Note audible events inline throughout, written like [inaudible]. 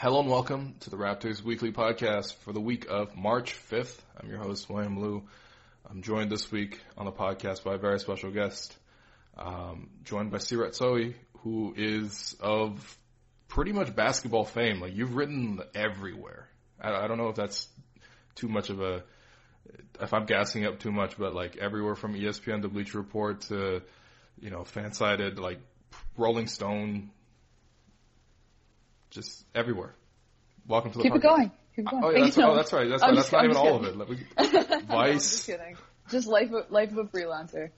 Hello and welcome to the Raptors Weekly Podcast for the week of March 5th. I'm your host, William Lou. I'm joined this week on the podcast by a very special guest, um, joined by Seerat Sohi, who is of pretty much basketball fame. Like you've written everywhere. I, I don't know if that's too much of a, if I'm gassing up too much, but like everywhere from ESPN to Bleacher Report to, you know, fan-sided, like Rolling Stone, just everywhere. Welcome to the Keep podcast. it going. Keep it going. Oh, yeah, that's, [laughs] oh, that's right. That's, I'm right. just- not I'm even just all of it. Let me- [laughs] No, I'm Vice. just kidding. Just life of, life of a freelancer.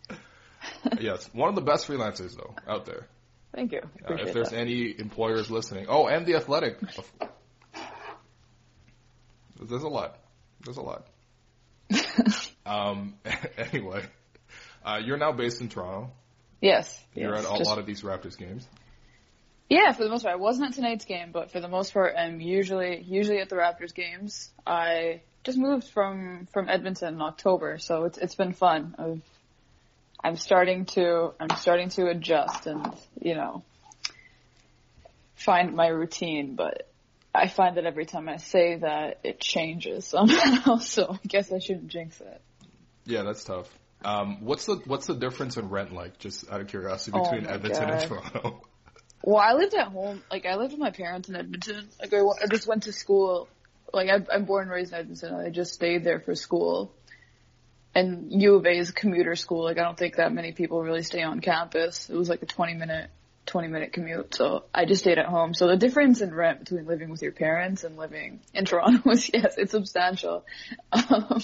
[laughs] yes, one of the best freelancers though out there. Thank you. Uh, if there's that. any employers listening, oh, and the Athletic. There's a lot. There's a lot. um. Anyway, uh, you're now based in Toronto. yes. You're yes, at a just- lot of these Raptors games. Yeah, for the most part. I wasn't at tonight's game, but for the most part, I'm usually usually at the Raptors games. I just moved from from Edmonton in October, so it's it's been fun. I've I'm starting to I'm starting to adjust and you know find my routine, but I find that every time I say that, it changes somehow. [laughs] So I guess I shouldn't jinx it. Yeah, that's tough. Um, what's the what's the difference in rent like? Just out of curiosity, Oh between my Edmonton and Toronto. [laughs] Well, I lived at home. Like I lived with my parents in Edmonton. Like I, I just went to school. Like I, I'm born and raised in Edmonton. I just stayed there for school. And U of A is a commuter school. Like I don't think that many people really stay on campus. It was like a 20 minute, 20 minute commute. So I just stayed at home. So the difference in rent between living with your parents and living in [laughs] Toronto was yes, it's substantial. [laughs] Um,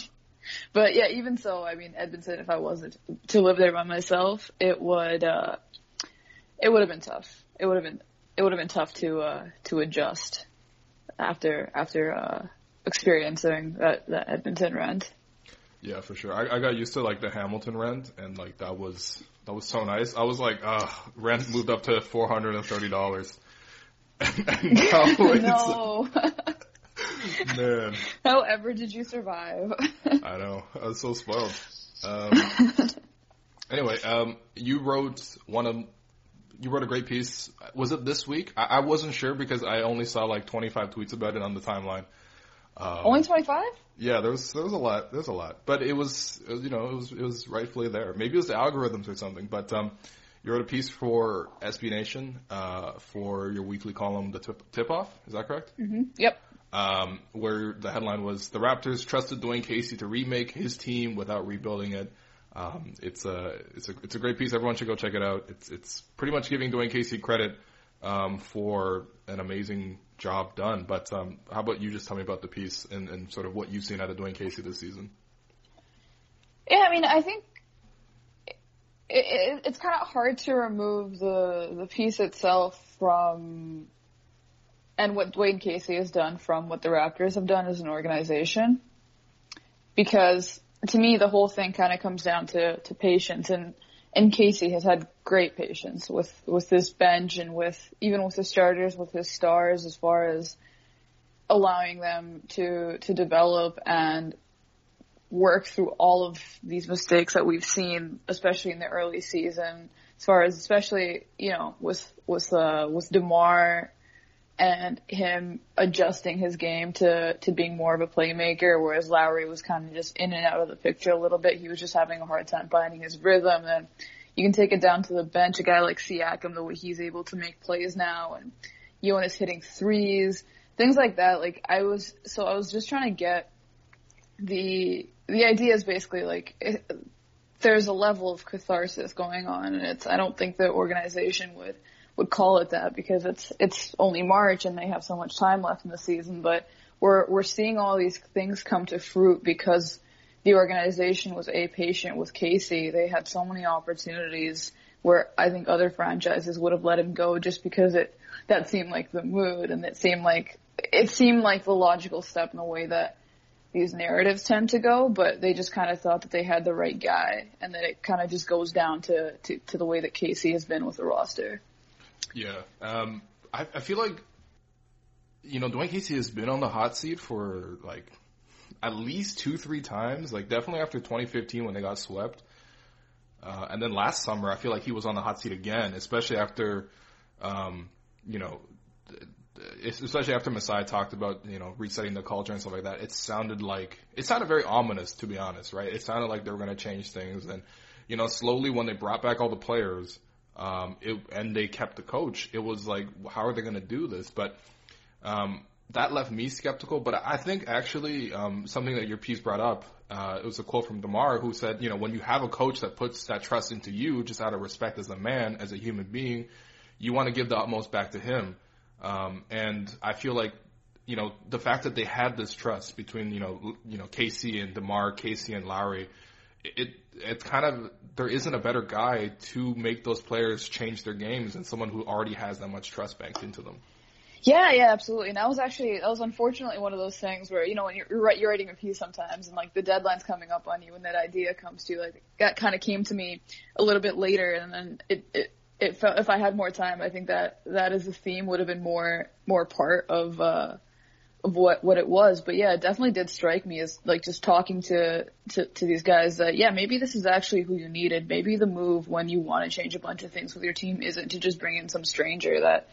but yeah, even so, I mean Edmonton. If I wasn't to live there by myself, it would. uh it would have been tough. It would have been it would have been tough to uh to adjust after after uh experiencing that that Edmonton rent. Yeah, for sure. I, I got used to like the Hamilton rent, and like that was that was so nice. I was like, uh, rent moved up to four hundred and thirty dollars. [laughs] [laughs] no. [laughs] man, However, did you survive? I know. I was so spoiled. Um, anyway, um, you wrote one of you wrote a great piece. Was it this week? I, I wasn't sure because I only saw like twenty five tweets about it on the timeline. Um, Only twenty five? Yeah, there was there was a lot. There's a lot, but it was it was, you know it was it was rightfully there. Maybe it was the algorithms or something. But um, you wrote a piece for SB Nation uh, for your weekly column, the tip, tip off. Is that correct? Yep. Um, where the headline was the Raptors trusted Dwane Casey to remake his team without rebuilding it. Um, it's a it's a it's a great piece. Everyone should go check it out. It's it's pretty much giving Dwane Casey credit um, for an amazing job done. But um, how about you just tell me about the piece and, and sort of what you've seen out of Dwane Casey this season? Yeah, I mean, I think it, it, it's kind of hard to remove the the piece itself from and what Dwane Casey has done from what the Raptors have done as an organization, because to me the whole thing kind of comes down to to patience and and Casey has had great patience with with this bench and with even with the starters, with his stars, as far as allowing them to to develop and work through all of these mistakes that we've seen, especially in the early season. As far as especially you know with with uh, with Demar and him adjusting his game to to being more of a playmaker, whereas Lowry was kind of just in and out of the picture a little bit. He was just having a hard time finding his rhythm. And you can take it down to the bench, a guy like Siakam, the way he's able to make plays now, and Jonas hitting threes, things like that. Like I was, so I was just trying to get the the idea is basically like. It, there's a level of catharsis going on, and it's. I don't think the organization would would call it that because it's it's only March and they have so much time left in the season. But we're we're seeing all these things come to fruit because the organization was a patient with Casey. They had so many opportunities where I think other franchises would have let him go just because it that seemed like the mood and it seemed like it seemed like the logical step in the way that these narratives tend to go, but they just kind of thought that they had the right guy and that it kind of just goes down to, to, to the way that Casey has been with the roster. Yeah. Um, I, I feel like, you know, Dwane Casey has been on the hot seat for like at least two, three times. Like definitely after 2015 when they got swept. Uh, and then last summer, I feel like he was on the hot seat again, especially after, um, you know, especially after Masai talked about, you know, resetting the culture and stuff like that. It sounded like, it sounded very ominous, to be honest, right? It sounded like they were going to change things. And, you know, slowly when they brought back all the players, um, it, and they kept the coach. It was like, how are they going to do this? But um, that left me skeptical. But I think actually um, something that your piece brought up, uh, it was a quote from Demar who said, you know, when you have a coach that puts that trust into you, just out of respect as a man, as a human being, you want to give the utmost back to him. Um, and I feel like you know the fact that they had this trust between you know you know Casey and Demar, Casey and Lowry, it it's kind of there isn't a better guy to make those players change their games than someone who already has that much trust banked into them. Yeah, yeah, absolutely. And that was actually that was unfortunately one of those things where you know when you're you're, writing a piece sometimes and like the deadline's coming up on you and that idea comes to you like that kind of came to me a little bit later and then it it it felt if I had more time I think that that as a theme would have been more more part of uh of what what it was. But yeah, it definitely did strike me as like just talking to to to these guys that yeah, maybe this is actually who you needed. Maybe the move when you want to change a bunch of things with your team isn't to just bring in some stranger that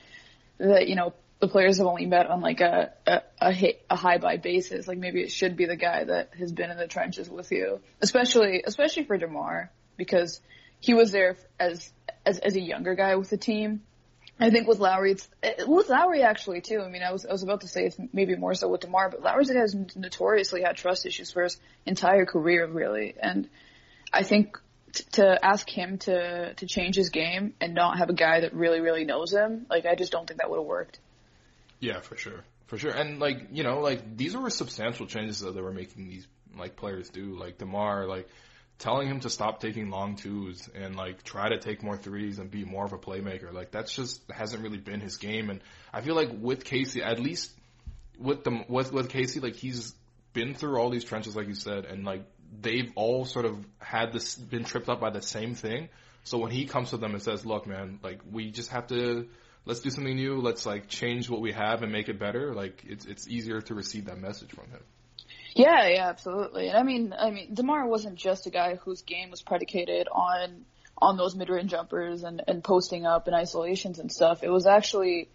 that you know the players have only met on like a a a, hit, a high by basis. Like maybe it should be the guy that has been in the trenches with you, especially especially for Demar because he was there as as as a younger guy with the team I think with Lowry, it's with Lowry actually too. I mean, I was I was about to say it's maybe more so with Demar, but Lowry's who's notoriously had trust issues for his entire career, really. And I think t- to ask him to to change his game and not have a guy that really really knows him, like I just don't think that would have worked. Yeah, for sure, for sure. And like you know, like these were substantial changes that they were making these like players do. Like Demar, like telling him to stop taking long twos and like try to take more threes and be more of a playmaker. Like that's just hasn't really been his game. And I feel like with Casey, at least with the with with Casey, like he's been through all these trenches, like you said, and like they've all sort of had this been tripped up by the same thing. So when he comes to them and says, "Look, man, like we just have to." Let's do something new. Let's like change what we have and make it better. Like it's it's easier to receive that message from him. Yeah, yeah, absolutely. And I mean, I mean, Demar wasn't just a guy whose game was predicated on on those mid-range jumpers and and posting up and isolations and stuff. It was actually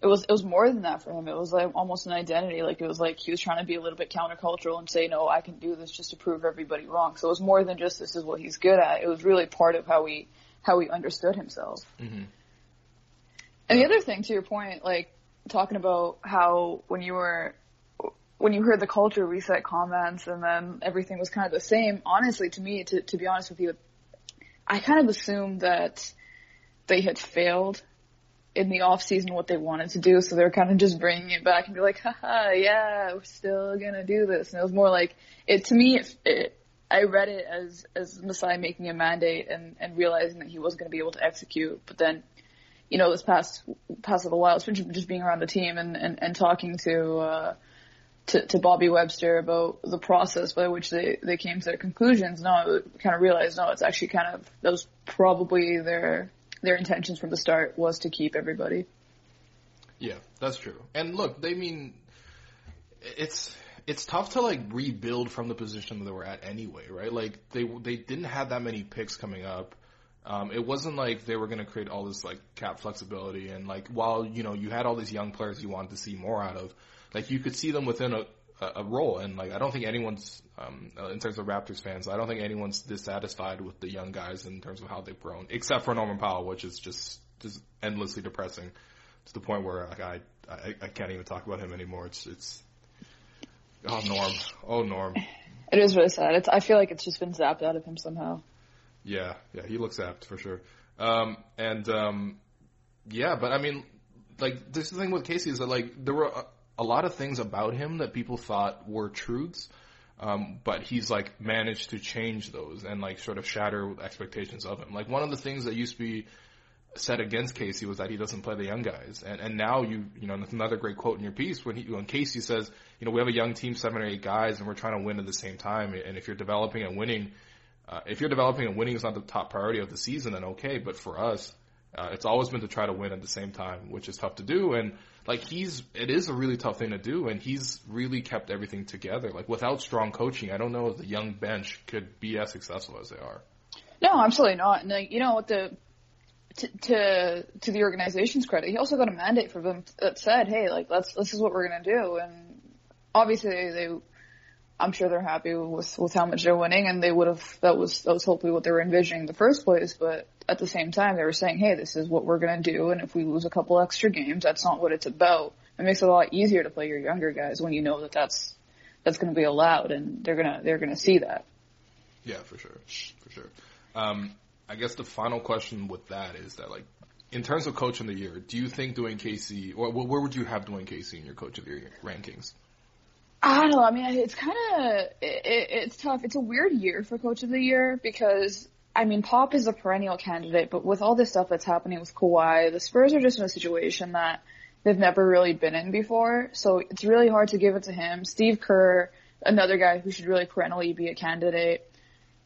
it was it was more than that for him. It was like almost an identity. Like it was like he was trying to be a little bit countercultural and say, "No, I can do this," just to prove everybody wrong. So it was more than just this is what he's good at. It was really part of how he how he understood himself. Mm-hmm. And the other thing, to your point, like talking about how when you were when you heard the culture reset comments and then everything was kind of the same, honestly, to me, to, to be honest with you, I kind of assumed that they had failed in the off season what they wanted to do, so they're kind of just bringing it back and be like, haha, yeah, we're still gonna do this. And it was more like it to me. It, it, I read it as as Masai making a mandate and and realizing that he wasn't gonna be able to execute. But then, you know, this past past little while, been just being around the team and and and talking to. uh to, to Bobby Webster about the process by which they, they came to their conclusions, no, I kind of realized, no, it's actually kind of, that was probably their, their intentions from the start was to keep everybody. Yeah, that's true. And look, they mean, it's, it's tough to like rebuild from the position that they were at anyway, right? Like they, they didn't have that many picks coming up. Um, it wasn't like they were going to create all this like cap flexibility and like while you know you had all these young players you wanted to see more out of, like you could see them within a a role and like I don't think anyone's um, uh, in terms of Raptors fans I don't think anyone's dissatisfied with the young guys in terms of how they've grown except for Norman Powell which is just just endlessly depressing to the point where like, I, I I can't even talk about him anymore. It's it's oh Norm. Oh Norm. [laughs] It is really sad. It's I feel like it's just been zapped out of him somehow. Yeah. Yeah he looks apt for sure. Um and um yeah but I mean like this the thing with Casey is that like there were a lot of things about him that people thought were truths. Um, but he's like managed to change those and like sort of shatter expectations of him. Like one of the things that used to be said against Casey was that he doesn't play the young guys. And, and now you, you know, another great quote in your piece when he, when Casey says, you know, we have a young team, seven or eight guys and we're trying to win at the same time. And if you're developing and winning, uh, if you're developing and winning is not the top priority of the season, then okay. But for us, uh, it's always been to try to win at the same time, which is tough to do. And like he's, it is a really tough thing to do, and he's really kept everything together. Like without strong coaching, I don't know if the young bench could be as successful as they are. No, absolutely not. And like, you know, what the to, to to the organization's credit, he also got a mandate from them that said, "Hey, like let's this is what we're gonna do." And obviously, they, they I'm sure they're happy with with how much they're winning, and they would have that was that was hopefully what they were envisioning in the first place. But at the same time, they were saying, "Hey, this is what we're gonna do, and if we lose a couple extra games, that's not what it's about." It makes it a lot easier to play your younger guys when you know that that's that's going to be allowed, and they're gonna they're gonna see that. Yeah, for sure, for sure. Um, I guess the final question with that is that like in terms of coach of the year, do you think Dwane Casey, or where would you have Dwane Casey in your coach of the year rankings? I don't know. I mean, it's kind of it, it's tough. It's a weird year for Coach of the Year because I mean, Pop is a perennial candidate, but with all this stuff that's happening with Kawhi, the Spurs are just in a situation that they've never really been in before. So it's really hard to give it to him. Steve Kerr, another guy who should really perennially be a candidate,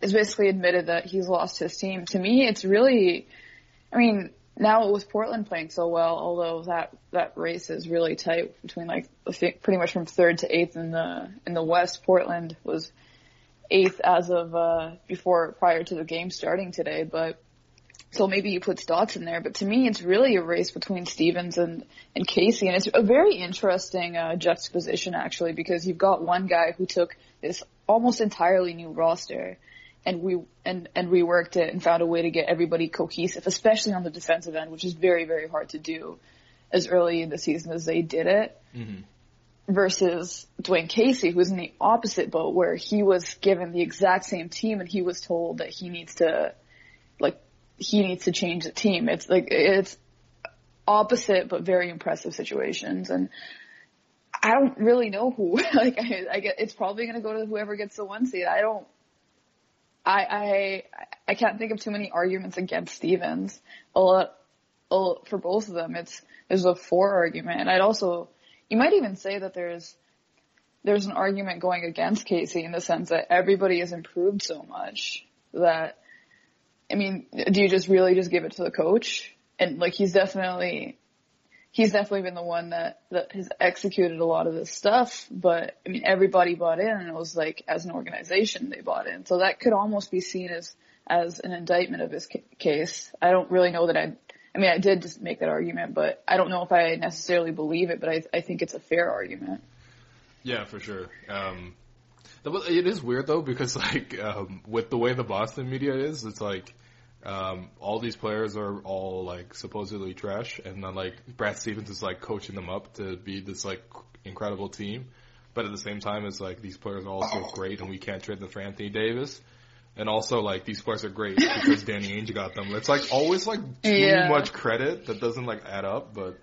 has basically admitted that he's lost his team. To me, it's really, I mean, now with Portland playing so well, although that that race is really tight between like pretty much from third to eighth in the in the West. Portland was eighth as of uh, before prior to the game starting today, but so maybe you put Stotts in there. But to me, it's really a race between Stevens and and Casey, and it's a very interesting uh, juxtaposition actually because you've got one guy who took this almost entirely new roster and we and and reworked it and found a way to get everybody cohesive, especially on the defensive end, which is very very hard to do as early in the season as they did it. Mm-hmm. Versus Dwane Casey, who's in the opposite boat, where he was given the exact same team and he was told that he needs to, like, he needs to change the team. It's like it's opposite but very impressive situations, and I don't really know who. [laughs] like, I, I get it's probably going to go to whoever gets the one seed. I don't I, I I can't think of too many arguments against Stevens. A lot, a for both of them. It's there's a for argument, and I'd also you might even say that there's there's an argument going against Casey in the sense that everybody has improved so much that I mean, do you just really just give it to the coach? And like he's definitely he's definitely been the one that, that has executed a lot of this stuff. But I mean, everybody bought in and it was like, as an organization, they bought in. So that could almost be seen as, as an indictment of his case. I don't really know that I, I mean, I did just make that argument, but I don't know if I necessarily believe it, but I, I think it's a fair argument. Yeah, for sure. Um, it is weird though because [laughs] like um, with the way the Boston media is, it's like um, all these players are all like supposedly trash, and then like Brad Stevens is like coaching them up to be this like incredible team, but at the same time, it's like these players are also great, and we can't trade them for Anthony Davis. And also, like these players are great because Danny Ainge got them. It's like always like too yeah. much credit that doesn't like add up. But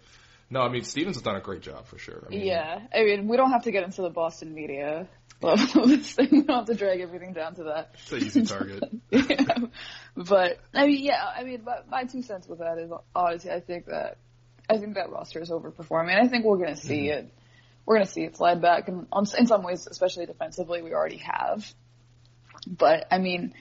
no, I mean Stevens has done a great job for sure. I mean, yeah, I mean we don't have to get into the Boston media level of this thing. We don't have to drag everything down to that. It's an easy target. [laughs] yeah. But I mean, yeah, I mean, my, my two cents with that is honestly, I think that I think that roster is overperforming. I think we're going to see mm-hmm. it. we're going to see it slide back. And on, in some ways, especially defensively, we already have. But I mean,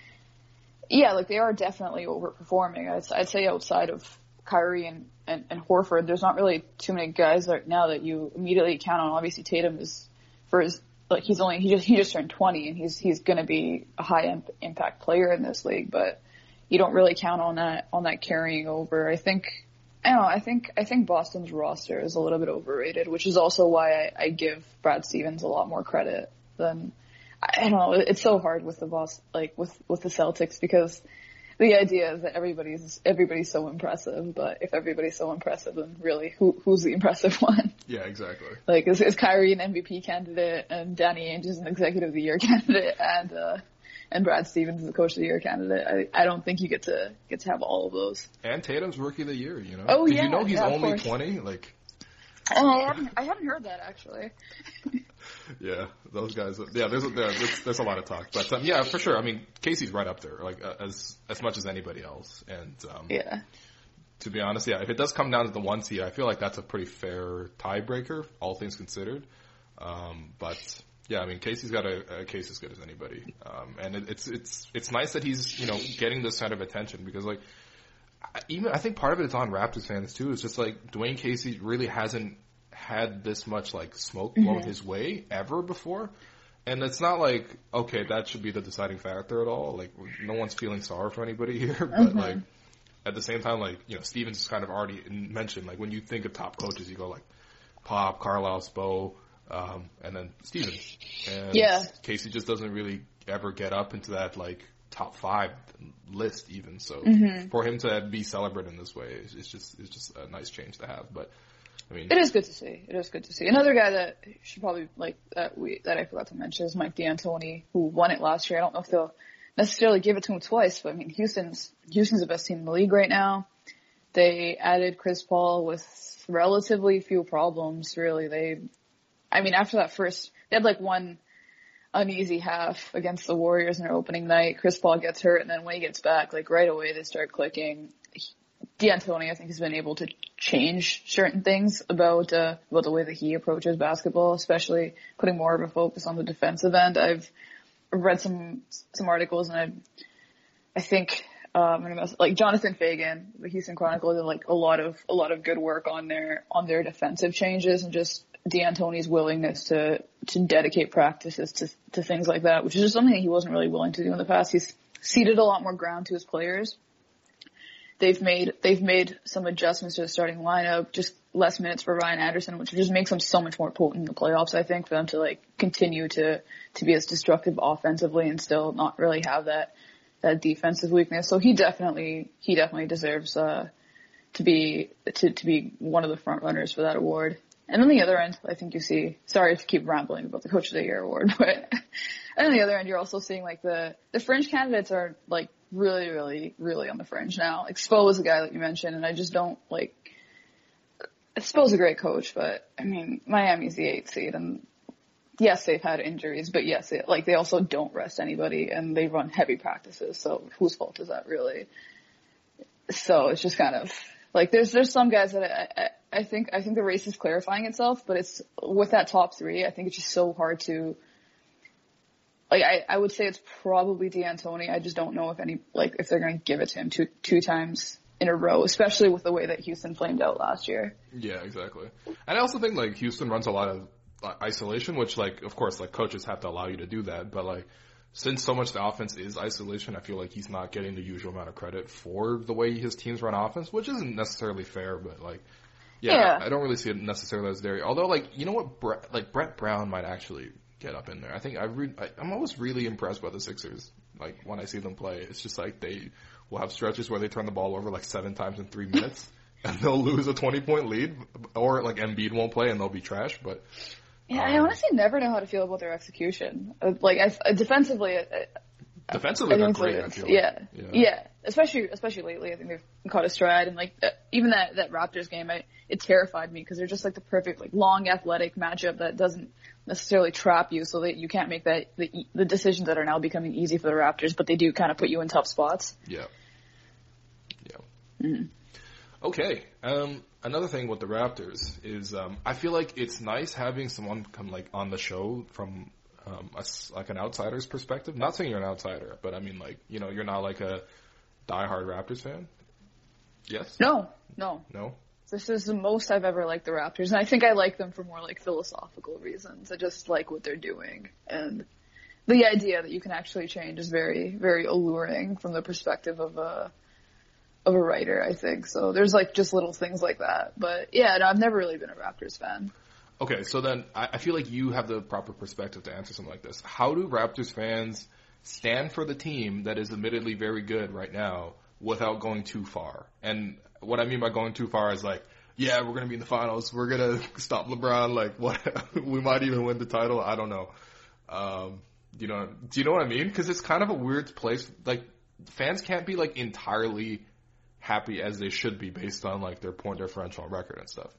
yeah, like they are definitely overperforming. I'd, I'd say outside of Kyrie and, and, and Horford, there's not really too many guys right now that you immediately count on. Obviously, Tatum is for his like he's only he just he just turned 20 and he's he's going to be a high imp- impact player in this league, but you don't really count on that on that carrying over. I think I don't know. I think I think Boston's roster is a little bit overrated, which is also why I, I give Brad Stevens a lot more credit than I don't know. It's so hard with the boss, like with with the Celtics, because the idea is that everybody's everybody's so impressive, but if everybody's so impressive, then really, who who's the impressive [laughs] one? Yeah, exactly. Like, is, is Kyrie an MVP candidate, and Danny Ainge is an Executive of the Year [laughs] candidate, and uh, and Brad Stevens is a Coach of the Year candidate? I I don't think you get to get to have all of those. And Tatum's Rookie of the Year. You know? Oh Did yeah. you know he's yeah, only 20? Like. Oh, I haven't I hadn't heard that actually. [laughs] Yeah, those guys. Yeah, there's there's, there's a lot of talk, but um, yeah, for sure. I mean, Casey's right up there, like uh, as as much as anybody else. And um, yeah, to be honest, yeah, if it does come down to the one seed, I feel like that's a pretty fair tiebreaker, all things considered. Um, but yeah, I mean, Casey's got a, a case as good as anybody, um, and it, it's it's it's nice that he's you know getting this kind of attention because like even I think part of it is on Raptors fans too. It's just like Dwane Casey really hasn't had this much like smoke blown Mm-hmm. his way ever before. And it's not like, okay, that should be the deciding factor at all. Like, no one's feeling sorry for anybody [laughs] here, but Mm-hmm. like, at the same time, like, you know, Stevens is kind of already mentioned, like, when you think of top coaches, you go like, Pop, Carlisle, Spo, um, and then Stevens. And Yeah. Casey just doesn't really ever get up into that, like, top five list even. So Mm-hmm. for him to be celebrated in this way, it's, it's just, it's just a nice change to have. But, I mean, it is good to see. It is good to see. Another guy that should probably like that we that I forgot to mention is Mike D'Antoni, who won it last year. I don't know if they'll necessarily give it to him twice, but I mean, Houston's Houston's the best team in the league right now. They added Chris Paul with relatively few problems. Really, they, I mean, after that first, they had like one uneasy half against the Warriors in their opening night. Chris Paul gets hurt, and then when he gets back, like right away they start clicking. D'Antoni, I think, has been able to change certain things about uh, about the way that he approaches basketball, especially putting more of a focus on the defensive end. I've read some some articles, and I I think um, like Jonathan Feigen, the Houston Chronicle, did like a lot of a lot of good work on their on their defensive changes and just D'Antoni's willingness to to dedicate practices to to things like that, which is just something that he wasn't really willing to do in the past. He's ceded a lot more ground to his players they've made they've made some adjustments to the starting lineup, just less minutes for Ryan Anderson, which just makes them so much more potent in the playoffs. I think for them to like continue to to be as destructive offensively and still not really have that that defensive weakness. So he definitely he definitely deserves uh, to be to to be one of the front runners for that award. And on the other end, I think you see. Sorry to keep rambling about the Coach of the Year award, [laughs] but and on the other end, you're also seeing like the the fringe candidates are like really, really, really on the fringe now. Like Spo was the guy that you mentioned, and I just don't like. Spo's a great coach, but I mean, Miami's the eighth seed, and yes, they've had injuries, but yes, it, like they also don't rest anybody, and they run heavy practices. So whose fault is that really? So it's just kind of like there's there's some guys that I, I I think I think the race is clarifying itself, but it's with that top three. I think it's just so hard to like I, I would say it's probably D'Antoni. I just don't know if any like if they're going to give it to him two two times in a row, especially with the way that Houston flamed out last year. Yeah, exactly. And I also think like Houston runs a lot of uh, isolation, which like of course like coaches have to allow you to do that, but like since so much of the offense is isolation, I feel like he's not getting the usual amount of credit for the way his teams run offense, which isn't necessarily fair, but like yeah, Yeah. I, I don't really see it necessarily as there. Although like you know what, Brett, like Brett Brown might actually get up in there. I think I, re- I I'm always really impressed by the Sixers. Like when I see them play, it's just like they will have stretches where they turn the ball over like seven times in three minutes. [laughs] And they'll lose a 20 point lead, or like Embiid won't play and they'll be trash. But Yeah, I Um, honestly never know how to feel about their execution. Like I, defensively, I, defensively, they're great. I it's- yeah, yeah, Especially, especially lately, I think they've caught a stride, and like uh, even that that Raptors game, I, it terrified me because they're just like the perfect like long athletic matchup that doesn't necessarily trap you, so that you can't make that the the decisions that are now becoming easy for the Raptors, but they do kind of put you in tough spots. Yeah. Yeah. Mm-hmm. Okay. Um, another thing with the Raptors is um, I feel like it's nice having someone come like on the show from um, a like an outsider's perspective. Not saying you're an outsider, but I mean like you know you're not like a diehard Raptors fan. Yes. No, no. No. This is the most I've ever liked the Raptors, and I think I like them for more like philosophical reasons. I just like what they're doing, and the idea that you can actually change is very, very alluring from the perspective of a of a writer. I think so. There's like just little things like that, but yeah, no, I've never really been a Raptors fan. Okay, so then I, I feel like you have the proper perspective to answer something like this. How do Raptors fans stand for the team that is admittedly very good right now without going too far? And what I mean by going too far is like, yeah, we're gonna be in the finals. We're gonna [laughs] stop LeBron. Like, [laughs] what? we might even win the title. I don't know. Um, you know, do you know what I mean? Because it's kind of a weird place. Like, fans can't be like entirely happy as they should be based on like their point differential record and stuff.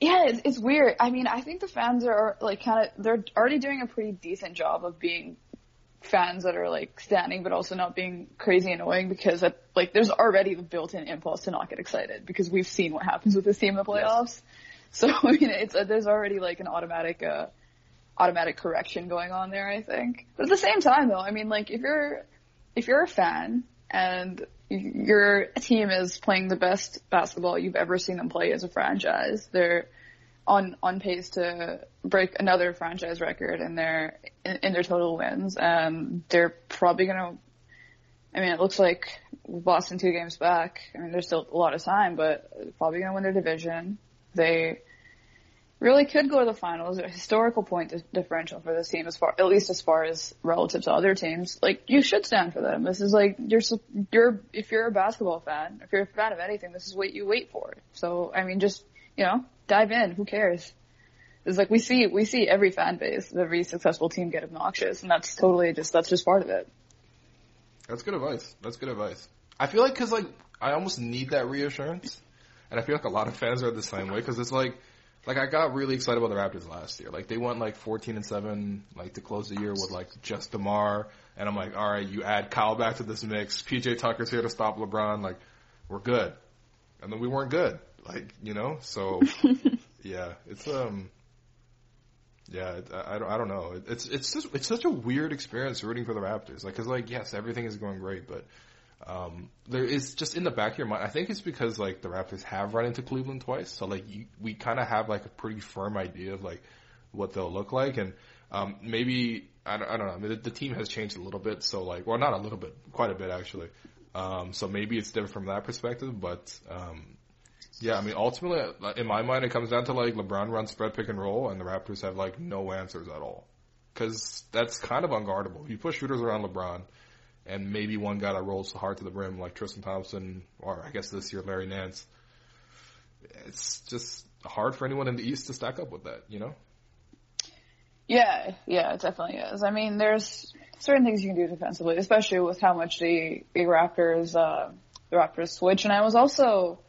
Yeah, it's, it's weird. I mean, I think the fans are like kind of they're already doing a pretty decent job of being fans that are like standing, but also not being crazy annoying because that, like there's already the built-in impulse to not get excited because we've seen what happens with this team in the playoffs. Yes. [laughs] So I mean, it's uh, there's already like an automatic uh, automatic correction going on there. I think, but at the same time though, I mean, like if you're if you're a fan and your team is playing the best basketball you've ever seen them play as a franchise. They're on on pace to break another franchise record in their in, in their total wins. Um, they're probably gonna. I mean, it looks like Boston two games back. I mean, there's still a lot of time, but probably gonna win their division. They really could go to the finals. A historical point differential for this team, as far at least as far as relative to other teams. Like you should stand for them. This is like you're you're if you're a basketball fan, if you're a fan of anything, this is what you wait for. So I mean, just you know, dive in. Who cares? It's like we see we see every fan base, every successful team get obnoxious, and that's totally just that's just part of it. That's good advice. That's good advice. I feel like because like I almost need that reassurance, and I feel like a lot of fans are the same way because it's like like I got really excited about the Raptors last year. Like they went like 14 and 7 like to close the year with like just DeMar and I'm like, "All right, you add Kyle back to this mix. PJ Tucker's here to stop LeBron. Like we're good." And then we weren't good. Like, you know? So [laughs] yeah, it's um yeah, I, I, don't, I don't know. It's it's just it's such a weird experience rooting for the Raptors. Like, cause like yes, everything is going great, but um, there is just in the back of your mind. I think it's because like the Raptors have run into Cleveland twice, so like you, we kind of have like a pretty firm idea of like what they'll look like, and um, maybe I don't, I don't know. I mean, the, the, team has changed a little bit, so like, well, not a little bit, quite a bit actually. Um, so maybe it's different from that perspective, but um, yeah, I mean, ultimately, in my mind, it comes down to like LeBron runs spread pick and roll, and the Raptors have like no answers at all, because that's kind of unguardable. You put shooters around LeBron and maybe one guy that rolls hard to the rim like Tristan Thompson, or I guess this year Larry Nance. It's just hard for anyone in the East to stack up with that, you know? Yeah, yeah, it definitely is. I mean, there's certain things you can do defensively, especially with how much the, the Raptors, uh, the Raptors switch. And I was also,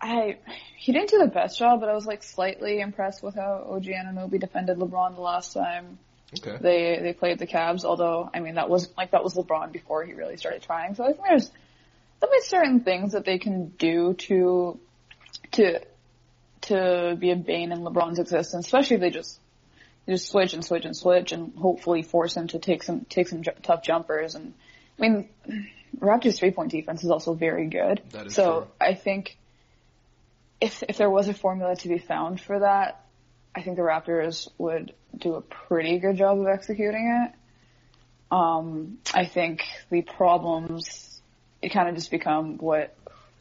I, he didn't do the best job, but I was like slightly impressed with how OG and Anunoby defended LeBron the last time Okay. They they played the Cavs, although I mean that was like that was LeBron before he really started trying. So I think there's there'll be certain things that they can do to to to be a bane in LeBron's existence, especially if they just just switch and switch and switch and hopefully force him to take some take some j- tough jumpers. And I mean, Raptors three point defense is also very good. That is so true. I think if if there was a formula to be found for that, I think the Raptors would do a pretty good job of executing it. Um, I think the problems, it kind of just become what,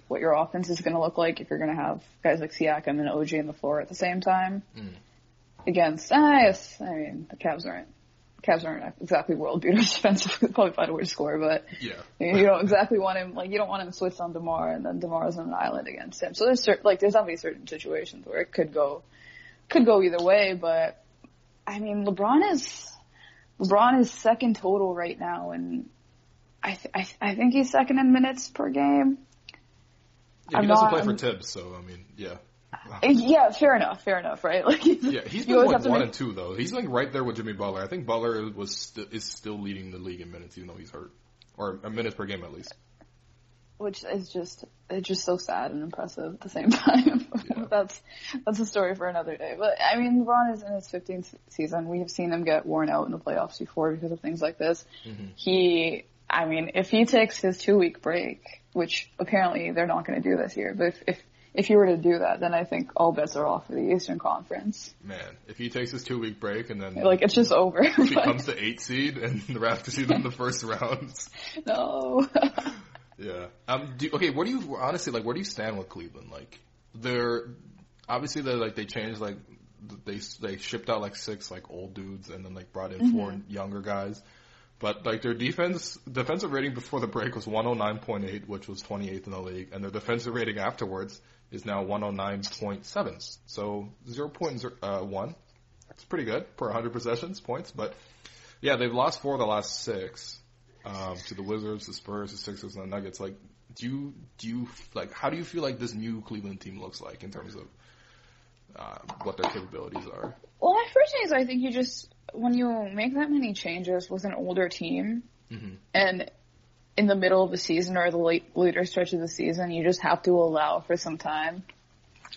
what your offense is going to look like if you're going to have guys like Siakam and OG in the floor at the same time. Mm. Against, ah, yes, I mean, the Cavs aren't, Cavs aren't exactly world beaters [laughs] defensively. Probably find a way to score, but yeah, you don't exactly want him like you don't want him switched on Demar and then Demar's on an island against him. So there's certain like there's obviously certain situations where it could go could go either way, but I mean, LeBron is LeBron is second total right now, and I th- I, th- I think he's second in minutes per game. Yeah, he doesn't not- play for Thibs, so I mean, yeah. Uh, yeah, fair enough, fair enough, right? [laughs] Like, Yeah, he's been like one make- and two though. He's like right there with Jimmy Butler. I think Butler was st- is still leading the league in minutes, even though he's hurt, or a minutes per game at least. Which is just it's just so sad and impressive at the same [laughs] time. Yeah. that's that's a story for another day. But I mean, LeBron is in his 15th season. We have seen him get worn out in the playoffs before because of things like this. Mm-hmm. He, I mean, if he takes his two week break, which apparently they're not going to do this year, but if if if he were to do that, then I think all bets are off for the Eastern Conference. Man, if he takes his two week break and then Like it's just over. He becomes [laughs] the eight seed and [laughs] the Raptors see them in the first rounds. no. Yeah. Um. Do, okay. Where do you honestly like? Where do you stand with Cleveland? Like, they're obviously they like they changed like they they shipped out like six like old dudes and then like brought in four younger guys. But like their defense defensive rating before the break was 109.8, which was 28th in the league, and their defensive rating afterwards is now 109.7. So 0.1. That's pretty good per 100 possessions points. But yeah, they've lost four of the last six um, to the Wizards, the Spurs, the Sixers, and the Nuggets. Like, do you do you like how do you feel like this new Cleveland team looks like in terms of uh, what their capabilities are? Well, my first thing is I think you just when you make that many changes with an older team, and in the middle of the season or the late later stretch of the season, you just have to allow for some time.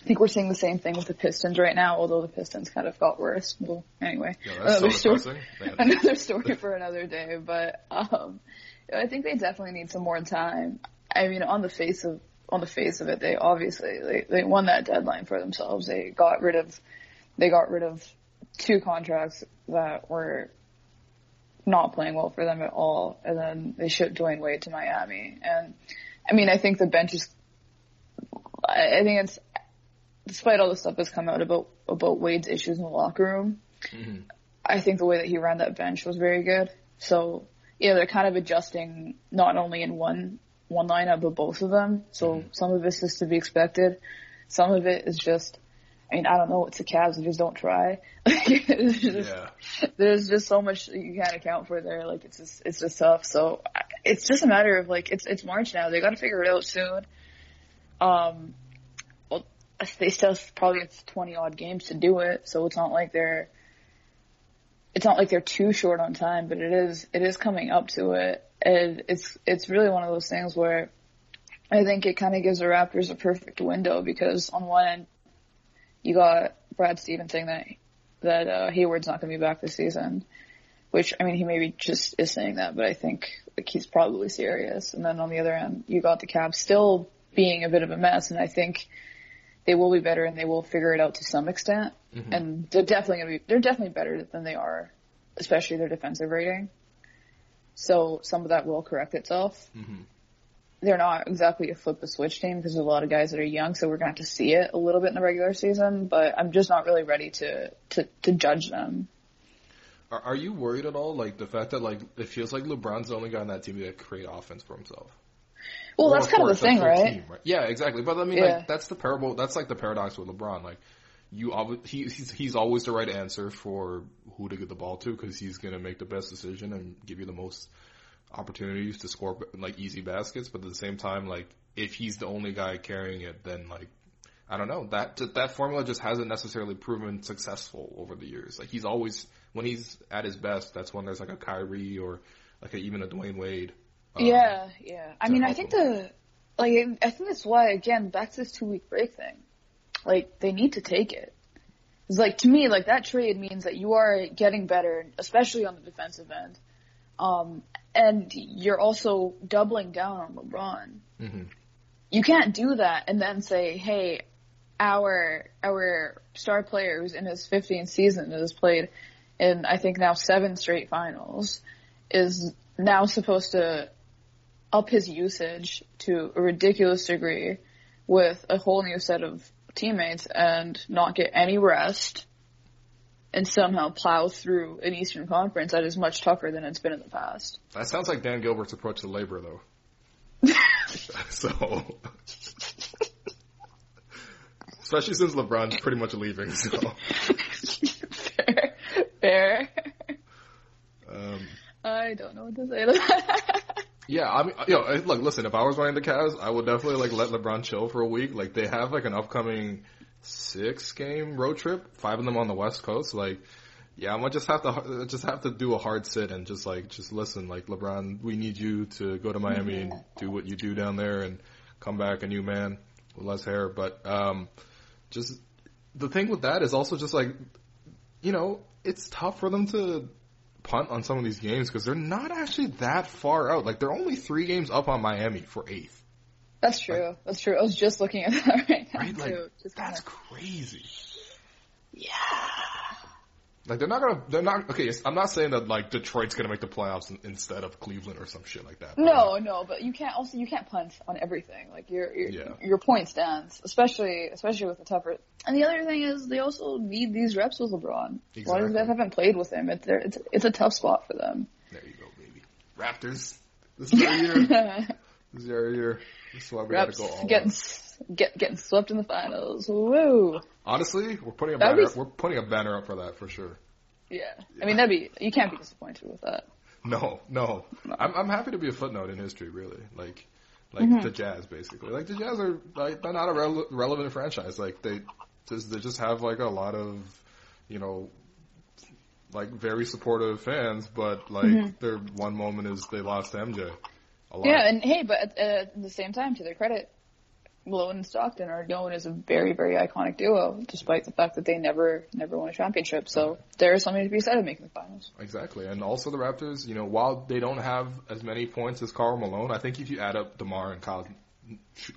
I think we're seeing the same thing with the Pistons right now, although the Pistons kind of got worse. Well, anyway, Yeah, that's so story, [laughs] another story for another day. But um, I think they definitely need some more time. I mean, on the face of on the face of it, they obviously they, they won that deadline for themselves. They got rid of they got rid of two contracts that were not playing well for them at all, and then they shipped Dwyane Wade to Miami. And I mean, I think the bench is. I think it's despite all the stuff that's come out about about Wade's issues in the locker room. I think the way that he ran that bench was very good. So yeah, they're kind of adjusting not only in one one lineup but both of them. So some of this is to be expected. Some of it is just. I mean, I don't know. It's the Cavs. They just don't try. [laughs] It's just- Yeah. there's just so much that you can't account for there. Like it's just it's just tough. So it's just a matter of like it's it's March now. They got to figure it out soon. Um, [laughs] they still probably have twenty odd games to do it, so it's not like they're it's not like they're too short on time, but it is it is coming up to it, and it's it's really one of those things where I think it kind of gives the Raptors a perfect window because on one end you got Brad Stevens saying that that uh, Hayward's not going to be back this season, which I mean he maybe just is saying that, but I think like he's probably serious. And then on the other end, you got the Cavs still being a bit of a mess, and I think they will be better and they will figure it out to some extent. Mm-hmm. And they're definitely going to be they're definitely better than they are, especially their defensive rating. So some of that will correct itself. Mm-hmm. They're not exactly a flip the switch team because there's a lot of guys that are young, so we're going to have to see it a little bit in the regular season. But I'm just not really ready to to to judge them. Are, are you worried at all? Like the fact that like it feels like LeBron's the only guy on that team that can create offense for himself. Well, that's kind of the thing, right? team, Yeah, exactly. But I mean, Yeah. like that's the parable. That's like the paradox with LeBron. Like you, he, he's he's always the right answer for who to get the ball to because he's gonna make the best decision and give you the most opportunities to score like easy baskets. But at the same time, like if he's the only guy carrying it, then like I don't know that that formula just hasn't necessarily proven successful over the years. Like he's always when he's at his best, that's when there's like a Kyrie or like a, even a Dwyane Wade. Um, yeah, yeah. I mean, I think the like I think that's why again back to this two week break thing. Like they need to take it. It's like to me, like that trade means that you are getting better, especially on the defensive end. Um, and you're also doubling down on LeBron. Mhm. You can't do that and then say, "Hey, our our star player who's in his 15th season and has played in I think now seven straight finals is now supposed to up his usage to a ridiculous degree with a whole new set of teammates and not get any rest and somehow plow through an Eastern Conference that is much tougher than it's been in the past. That sounds like Dan Gilbert's approach to labor, though. [laughs] so, especially since LeBron's pretty much leaving. So, [laughs] fair, fair. um, I don't know what to say to that. [laughs] yeah, I mean, yo, know, look, listen. If I was running the Cavs, I would definitely like let LeBron chill for a week. Like they have like an upcoming six game road trip, five of them on the West Coast. Like Yeah, I'm gonna just have to just have to do a hard sit and just like just listen. Like LeBron, we need you to go to Miami and do what you do down there and come back a new man with less hair. But um, just the thing with that is also just like, you know, it's tough for them to punt on some of these games because they're not actually that far out. Like they're only three games up on Miami for eighth. That's true. That's true. I was just looking at that [laughs] right now Right? Like too. That's kinda- crazy. yeah. Like they're not gonna, they're not. Okay, I'm not saying that like Detroit's gonna make the playoffs instead of Cleveland or some shit like that. No, no, but you can't also you can't punt on everything. Like your your Yeah. your point stands, especially especially with the tougher. And the other thing is they also need these reps with LeBron. A lot of these Exactly. guys haven't played with him. It's it's it's a tough spot for them. There you go, baby. Raptors. This is our year. [laughs] this is our year. This is why we Reps gotta go all getting out. get getting swept in the finals. Woo! Honestly, we're putting a That'd banner. be- We're putting a banner up for that for sure. Yeah, I mean that'd be you can't be disappointed with that. No, no. I'm I'm happy to be a footnote in history, really. Like, like Mm-hmm. the Jazz, basically. Like the Jazz are like they're not a rele- relevant franchise. Like they just they just have like a lot of, you know, like very supportive fans, but like their one moment is they lost MJ. Mm-hmm. Yeah, and hey, but at, at the same time, to their credit, Malone and Stockton are known as a very, very iconic duo, despite the fact that they never, never won a championship. So there is something to be said of making the finals. Exactly, and also the Raptors. You know, while they don't have as many points as Karl Malone, I think if you add up Demar and Kyle,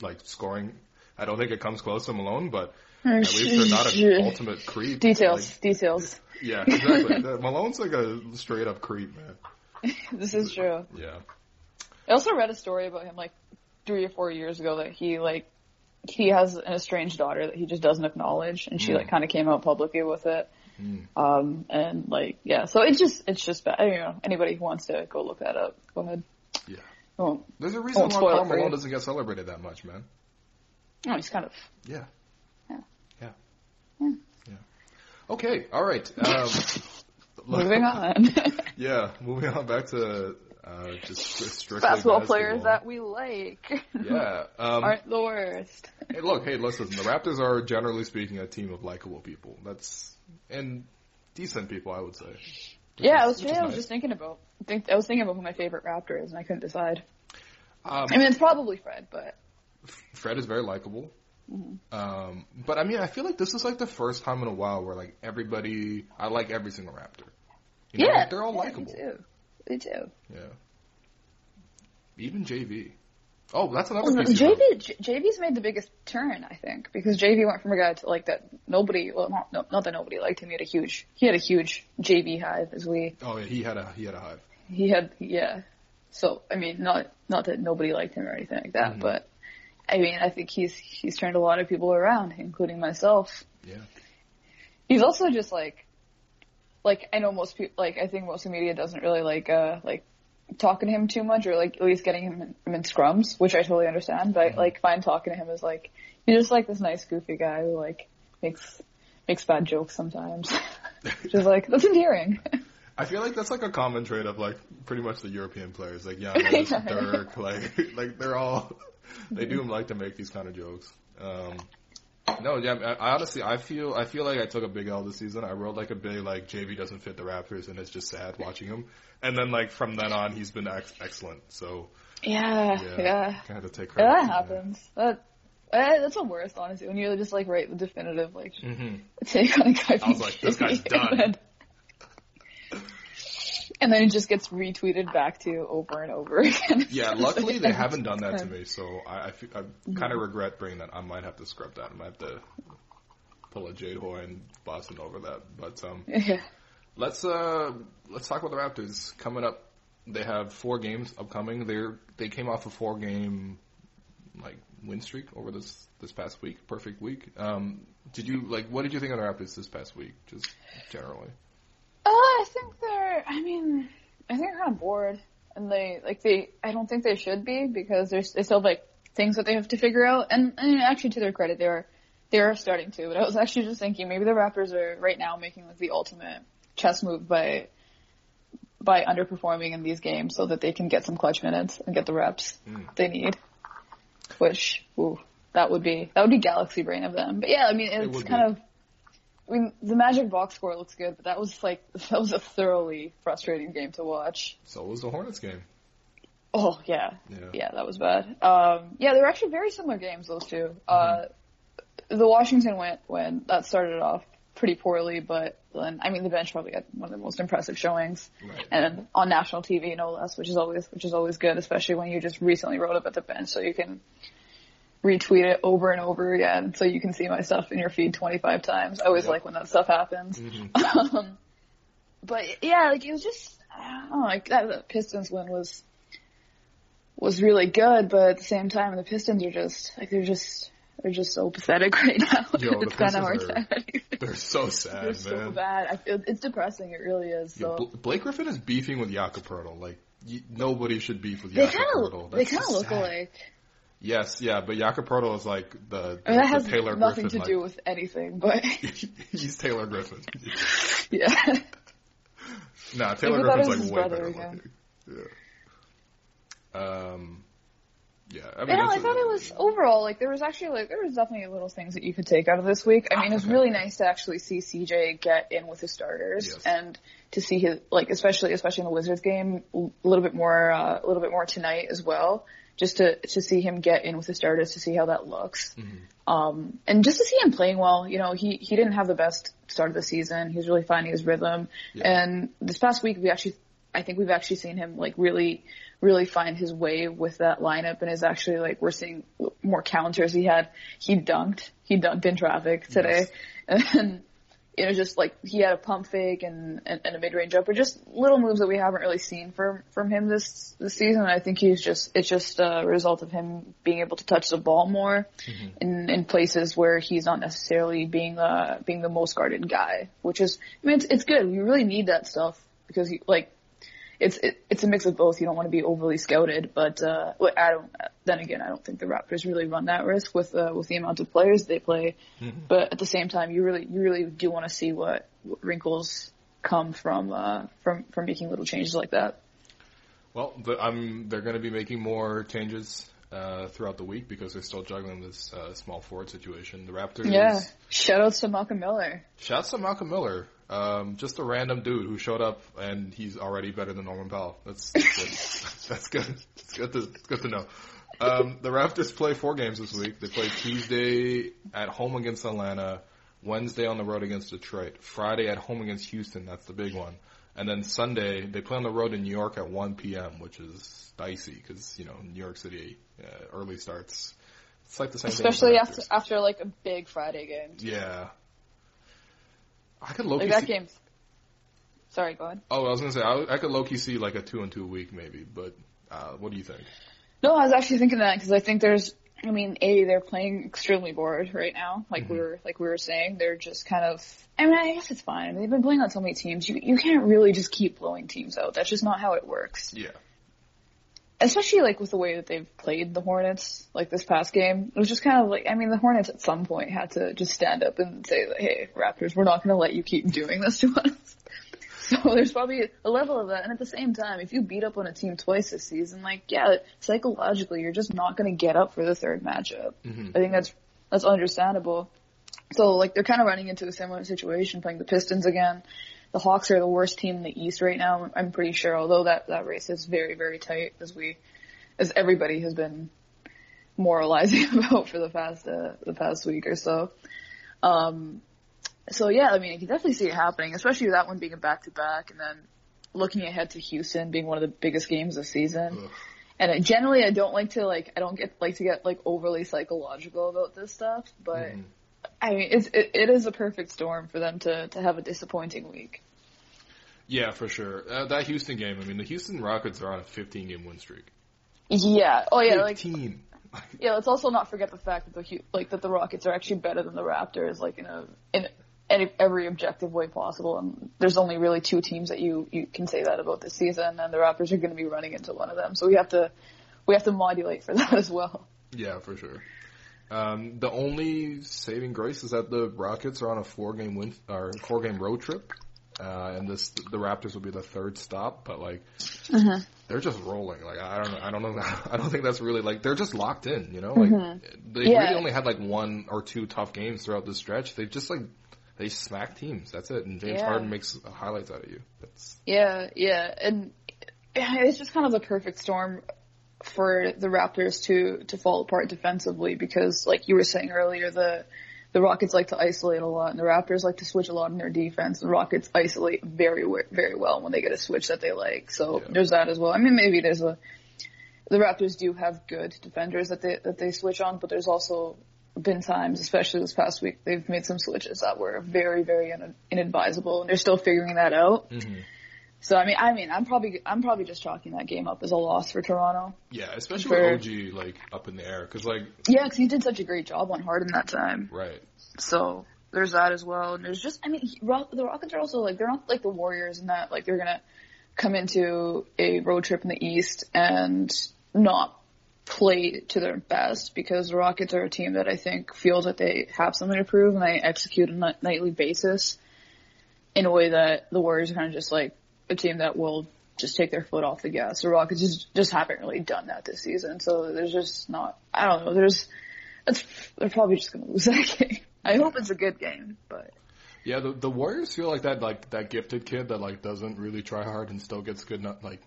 like scoring, I don't think it comes close to Malone, but hmm. at least they're not an [laughs] ultimate creep. Details, Like, details. yeah, exactly. Malone's like a straight up creep, man. [laughs] This is true. Yeah. I also read a story about him like three or four years ago that he like he has an estranged daughter that he just doesn't acknowledge, and she like kind of came out publicly with it. Um, and like yeah, so it's just it's just bad. Don't know anybody who wants to go look that up, go ahead. Yeah. Well, There's a reason why spoil it Karl for you. Malone doesn't get celebrated that much, man. oh, he's kind of Yeah. Yeah. Yeah. Yeah. Okay. All right. Um, [laughs] moving on. [laughs] Yeah. Moving on back to uh, just [laughs] strictly basketball players that we like [laughs] Yeah. Um, aren't the worst. [laughs] Hey, look, hey, listen. The Raptors are generally speaking a team of likable people. That's and decent people, I would say. Yeah, I was, Which is yeah, I was nice. just thinking about think I was thinking about who my favorite Raptor is, and I couldn't decide. Um, I mean, it's probably Fred, but Fred is very likable. Mm-hmm. Um, but I mean, I feel like this is like the first time in a while where like everybody, I like every single Raptor. You know, yeah, like, they're all yeah, likable. Me too. Yeah. Even JV. Oh, that's another Well, piece. JV, JV's made the biggest turn, I think, because JV went from a guy to like that nobody, well, not, no, not that nobody liked him. He had a huge, he had a huge JV hive as we, Oh yeah, he had a he had a hive. he had, yeah. So, I mean, not, not that nobody liked him or anything like that, Mhm. but I mean, I think he's, he's turned a lot of people around, including myself. Yeah. He's also just like, like I know most people, like I think most of media doesn't really like, uh, like talking to him too much, or like at least getting him in, him in scrums, which I totally understand. But I, like, find talking to him is like he's just like this nice, goofy guy who like makes makes bad jokes sometimes. [laughs] just like that's endearing. [laughs] I feel like that's like a common trait of like pretty much the European players, like Giannis, [laughs] Yeah. Dirk, like like they're all they do like to make these kind of jokes. Um, no, yeah, I, honestly I feel I feel like I took a big L this season. I wrote like a big like JV doesn't fit the Raptors, and it's just sad watching him. And then like from then on, he's been ex- excellent. So yeah, yeah, yeah, kind of take yeah. that happens. That. eh, That's the worst, honestly. When you just like write the definitive like hmm take on a guy. I was like, this guy's done. And then it just gets retweeted back to you over and over again. [laughs] Yeah, luckily they haven't done that to me, so I I, I kind of regret bringing that. I might have to scrub that. I might have to pull a Jade Hoy and Boston over that. But um, [laughs] Yeah. let's uh let's talk about the Raptors coming up. They have four games upcoming. They're they came off a four game like win streak over this this past week, perfect week. Um, did you like what did you think of the Raptors this past week, just generally? Uh, I think they're. I mean, I think they're kind of bored, and they like they. I don't think they should be because there's they still have like things that they have to figure out. And, and actually, to their credit, they are they are starting to. But I was actually just thinking maybe the Raptors are right now making like the ultimate chess move by by underperforming in these games so that they can get some clutch minutes and get the reps they need. Which, ooh, that would be that would be galaxy brain of them. But yeah, I mean, it's would kind be. of I mean, the Magic box score looks good, but that was like [laughs] that was a thoroughly frustrating game to watch. So was the Hornets game. Oh yeah, Yeah. yeah, that was bad. Um, yeah, they were actually very similar games those 2 Uh, the Washington went when that started off pretty poorly, but then I mean the bench probably had one of the most impressive showings, Right. and on national TV no less, which is always which is always good, especially when you just recently wrote up at the bench, so you can retweet it over and over again, so you can see my stuff in your feed 25 times. I always Yep. like when that stuff happens. Mm-hmm. [laughs] Um, but yeah, like it was just I don't know, like that the Pistons win was was really good, but at the same time the Pistons are just like they're just they're just so pathetic [laughs] right now. Yo, it's kind of hard to. They're so [laughs] sad, They're so bad. I feel it's depressing. It really is. So Bl- Blake Griffin is beefing with Jakob Poeltl. Like y- nobody should beef with Jakob Poeltl. they kind of look sad. alike. Yes, yeah, but Jakob Poeltl is like the, I mean, that the has Taylor nothing Griffin. to do with anything, but [laughs] He's Taylor Griffin. yeah. [laughs] nah, Taylor Griffin's like way better looking. Yeah. Um. Yeah, I mean, know. I thought it was overall like there was actually like there was definitely little things that you could take out of this week. I mean, it's Okay. really nice to actually see CJ get in with his starters Yes. and to see his like especially especially in the Wizards game a little bit more uh, a little bit more tonight as well. Just to to see him get in with the starters to see how that looks. Mm-hmm. Um, and just to see him playing well, you know, he, he didn't have the best start of the season. He was really finding his rhythm. Yeah. And this past week, we actually, I think we've actually seen him like really, really find his way with that lineup and is actually like, we're seeing more counters. He had, he dunked, he dunked in traffic today. [laughs] And, you know, just like he had a pump fake and, and, and a mid-range jumper, just little moves that we haven't really seen from, from him this, this season. I think he's just, it's just a result of him being able to touch the ball more in, in places where he's not necessarily being, uh, being the most guarded guy, which is, I mean, it's, it's good. We really need that stuff because you, like, it's it, it's a mix of both. You don't want to be overly scouted, but uh, I don't. Then again, I don't think the Raptors really run that risk with uh, with the amount of players they play. But at the same time, you really you really do want to see what, what wrinkles come from uh, from from making little changes like that. Well, the, um, they're going to be making more changes uh, throughout the week because they're still juggling this uh, small forward situation. The Raptors. Yeah. Shout outs to Malcolm Miller. Shouts to Malcolm Miller. Um, just a random dude who showed up and he's already better than Norman Powell. That's that's [laughs] good. that's good. It's good to it's good to know. Um, the Raptors play four games this week. They play Tuesday at home against Atlanta, Wednesday on the road against Detroit, Friday at home against Houston. That's the big one. And then Sunday they play on the road in New York at 1 p.m., which is dicey because you know New York City uh, early starts. It's like the same Especially thing. after after like a big Friday game. Yeah. I could low Like that game. Sorry, go ahead. Oh, I was gonna say I, I could low key see like a two and two week maybe, but uh, what do you think? No, I was actually thinking that because I think there's, I mean, a they're playing extremely bored right now. Like we were, like we were saying, they're just kind of. I mean, I guess it's fine. I mean, they've been playing on so many teams. You you can't really just keep blowing teams out. That's just not how it works. Yeah, Especially like with the way that they've played the Hornets, like this past game. It was just kind of like, I mean, the Hornets at some point had to just stand up and say, that, "Hey, Raptors, we're not going to let you keep doing this to [laughs] us." So there's probably a level of that. And at the same time, if you beat up on a team twice this season, like, yeah, psychologically, you're just not going to get up for the third matchup. Mm-hmm. I think that's, that's understandable. So like, they're kind of running into a similar situation playing the Pistons again. The Hawks are the worst team in the East right now, I'm pretty sure, although that, that race is very, very tight as we, as everybody has been moralizing [laughs] about for the past, uh, the past week or so. Um, so yeah, I mean, you can definitely see it happening, especially that one being a back to back, and then looking ahead to Houston being one of the biggest games this season. Ugh. And I, generally, I don't like to like I don't get like to get like overly psychological about this stuff, but I mean, it's it, it is a perfect storm for them to to have a disappointing week. Yeah, for sure. Uh, that Houston game. I mean, the Houston Rockets are on a 15 game win streak. Yeah. Oh yeah. Like 15. yeah. Let's also not forget the fact that the like that the Rockets are actually better than the Raptors, like in a in any, every objective way possible. And there's only really two teams that you you can say that about this season, and the Raptors are going to be running into one of them. So we have to we have to modulate for [laughs] that as well. yeah, for sure. Um, the only saving grace is that the Rockets are on a four game win or four game road trip. Uh, and this, the Raptors will be the third stop, but like, uh-huh. they're just rolling. Like, I don't I don't know, [laughs] I don't think that's really like, they're just locked in, you know? Like, they Yeah. really only had like one or two tough games throughout the stretch. They've just like they smack teams. That's it. And James Yeah. Harden makes highlights out of you. That's Yeah, yeah, and it's just kind of the perfect storm for the Raptors to to fall apart defensively because, like you were saying earlier, the the Rockets like to isolate a lot, and the Raptors like to switch a lot in their defense. The Rockets isolate very very well when they get a switch that they like. So Yeah. there's that as well. I mean, maybe there's a the Raptors do have good defenders that they that they switch on, but there's also been times, especially this past week, they've made some switches that were very, very in- inadvisable, and they're still figuring that out. Mm-hmm. So I mean, I mean, I'm probably I'm probably just chalking that game up as a loss for Toronto. yeah, especially For- with OG like up in the air because like Yeah, because he did such a great job on Harden that time. right. So there's that as well. And there's just, I mean, he, the Rockets are also like they're not like the Warriors in that like they're gonna come into a road trip in the East and not play to their best because the Rockets are a team that I think feels that they have something to prove and they execute on a nightly basis in a way that the Warriors are kind of just like a team that will just take their foot off the gas. The Rockets just, just haven't really done that this season. So there's just not, I don't know, there's, it's, they're probably just going [laughs] to lose that game. I hope it's a good game, but Yeah, the the Warriors feel like that like that gifted kid that like doesn't really try hard and still gets good not like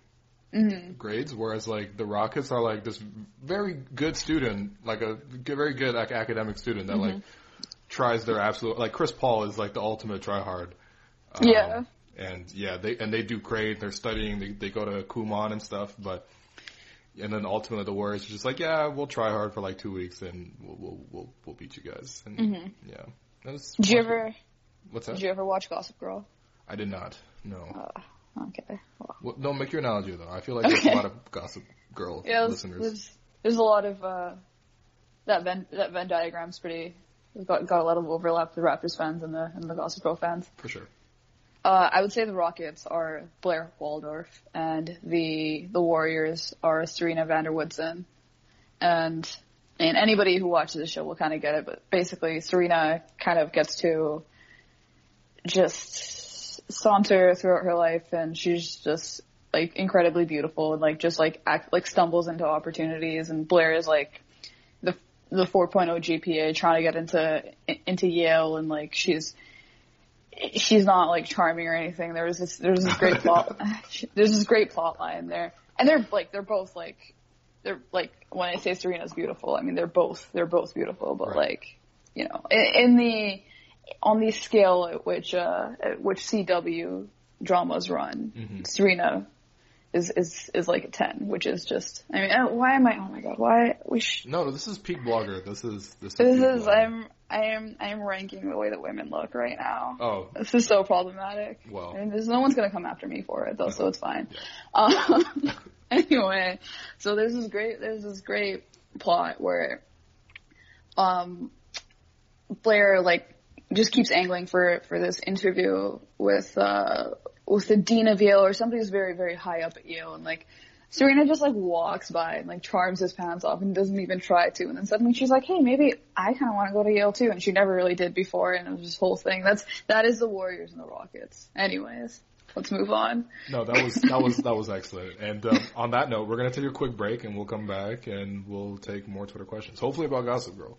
grades, whereas like the Rockets are like this very good student, like a g- very good like, academic student that like tries their absolute like Chris Paul is like the ultimate try hard. Um, Yeah. And yeah, they and they do great. They're studying. They they go to Kumon and stuff, but. And then ultimately the Warriors are just like, yeah, we'll try hard for like two weeks and we'll we'll we'll, we'll beat you guys. And yeah, that was did you ever, What's that? did you ever watch Gossip Girl? I did not. No. Okay. Well, Well, no, make your analogy though. I feel like there's a lot of Gossip Girl [laughs] yeah, there's, listeners. there's, there's a lot of, uh, that Venn, that Venn diagram's pretty, got, got a lot of overlap with the Raptors fans and the, and the Gossip Girl fans. For sure. Uh, I would say the Rockets are Blair Waldorf, and the the Warriors are Serena van der Woodsen, and and anybody who watches the show will kind of get it. But basically, Serena kind of gets to just saunter throughout her life, and she's just like incredibly beautiful, and like just like act like stumbles into opportunities. And Blair is like the the 4.0 GPA trying to get into into Yale, and like she's she's not like charming or anything. There was this there's this great [laughs] plot [laughs] there's this great plot line there, and they're like they're both like they're like when I say Serena's beautiful, I mean they're both they're both beautiful, but Right. like you know in, in the on the scale at which uh at which CW dramas run, Serena is is is like a ten, which is just I mean uh, why am I oh my god why we sh- No, this is peak blogger. This is this is. this is blogger. I'm I am I am ranking the way that women look right now. Oh, This is so problematic. Well. and there's no one's gonna come after me for it though, so it's fine. Yeah. Um, [laughs] anyway, so there's this great there's this great plot where um Blair like just keeps angling for for this interview with uh with the dean of Yale or somebody who's very very high up at Yale. And like Serena just like walks by and like charms his pants off and doesn't even try to. And then suddenly she's like hey maybe I kind of want to go to Yale too. And she never really did before. And it was this whole thing. That's that is the Warriors and the Rockets. Anyways let's move on. No, that was that was that was excellent. And um, on that note, we're gonna take a quick break, and we'll come back, and we'll take more Twitter questions, hopefully about Gossip Girl.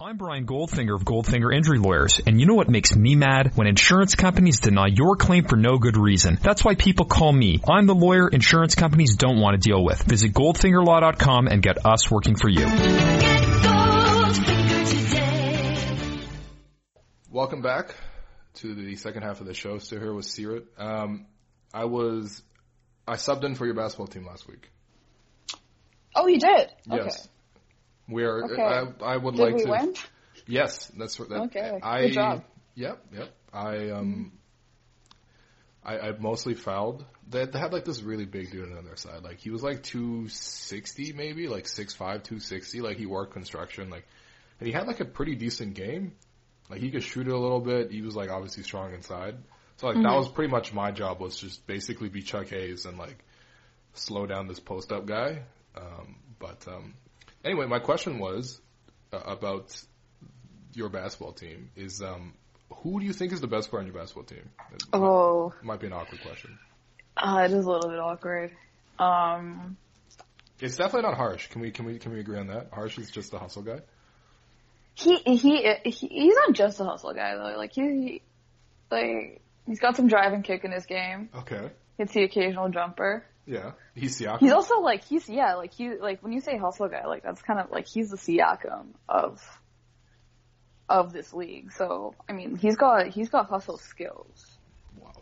I'm Brian Goldfinger of Goldfinger Injury Lawyers, and you know what makes me mad? When insurance companies deny your claim for no good reason. That's why people call me. I'm the lawyer insurance companies don't want to deal with. Visit goldfingerlaw.com and get us working for you. Welcome back to the second half of the show. Still here with Seerat. Um, I was I subbed in for your basketball team last week. oh you did okay Yes. We are. Okay. I, I would did like we to. win Yes, that's what. That, Okay, I, good job. Yep, yep. I um, I, I mostly fouled. They, they had like this really big dude on their side. Like he was like two sixty, maybe like six five, two sixty. Like he worked construction. Like, and he had like a pretty decent game. Like he could shoot it a little bit. He was like obviously strong inside. So like that was pretty much my job was just basically be Chuck Hayes and like slow down this post up guy. Um, but um, anyway, my question was uh, about your basketball team. Is um, who do you think is the best player on your basketball team? It might- oh might be an awkward question. uh, it is a little bit awkward um It's definitely not harsh. Can we can we can we agree on that? Harsh is just the hustle guy. he he, he he's not just a hustle guy though. Like he like he's got some drive and kick in his game. Okay. Hits the occasional jumper. Yeah. He's Siakam. He's also like he's yeah like he like when you say hustle guy like that's kind of like he's the Siakam of of this league. So I mean he's got he's got hustle skills. wow.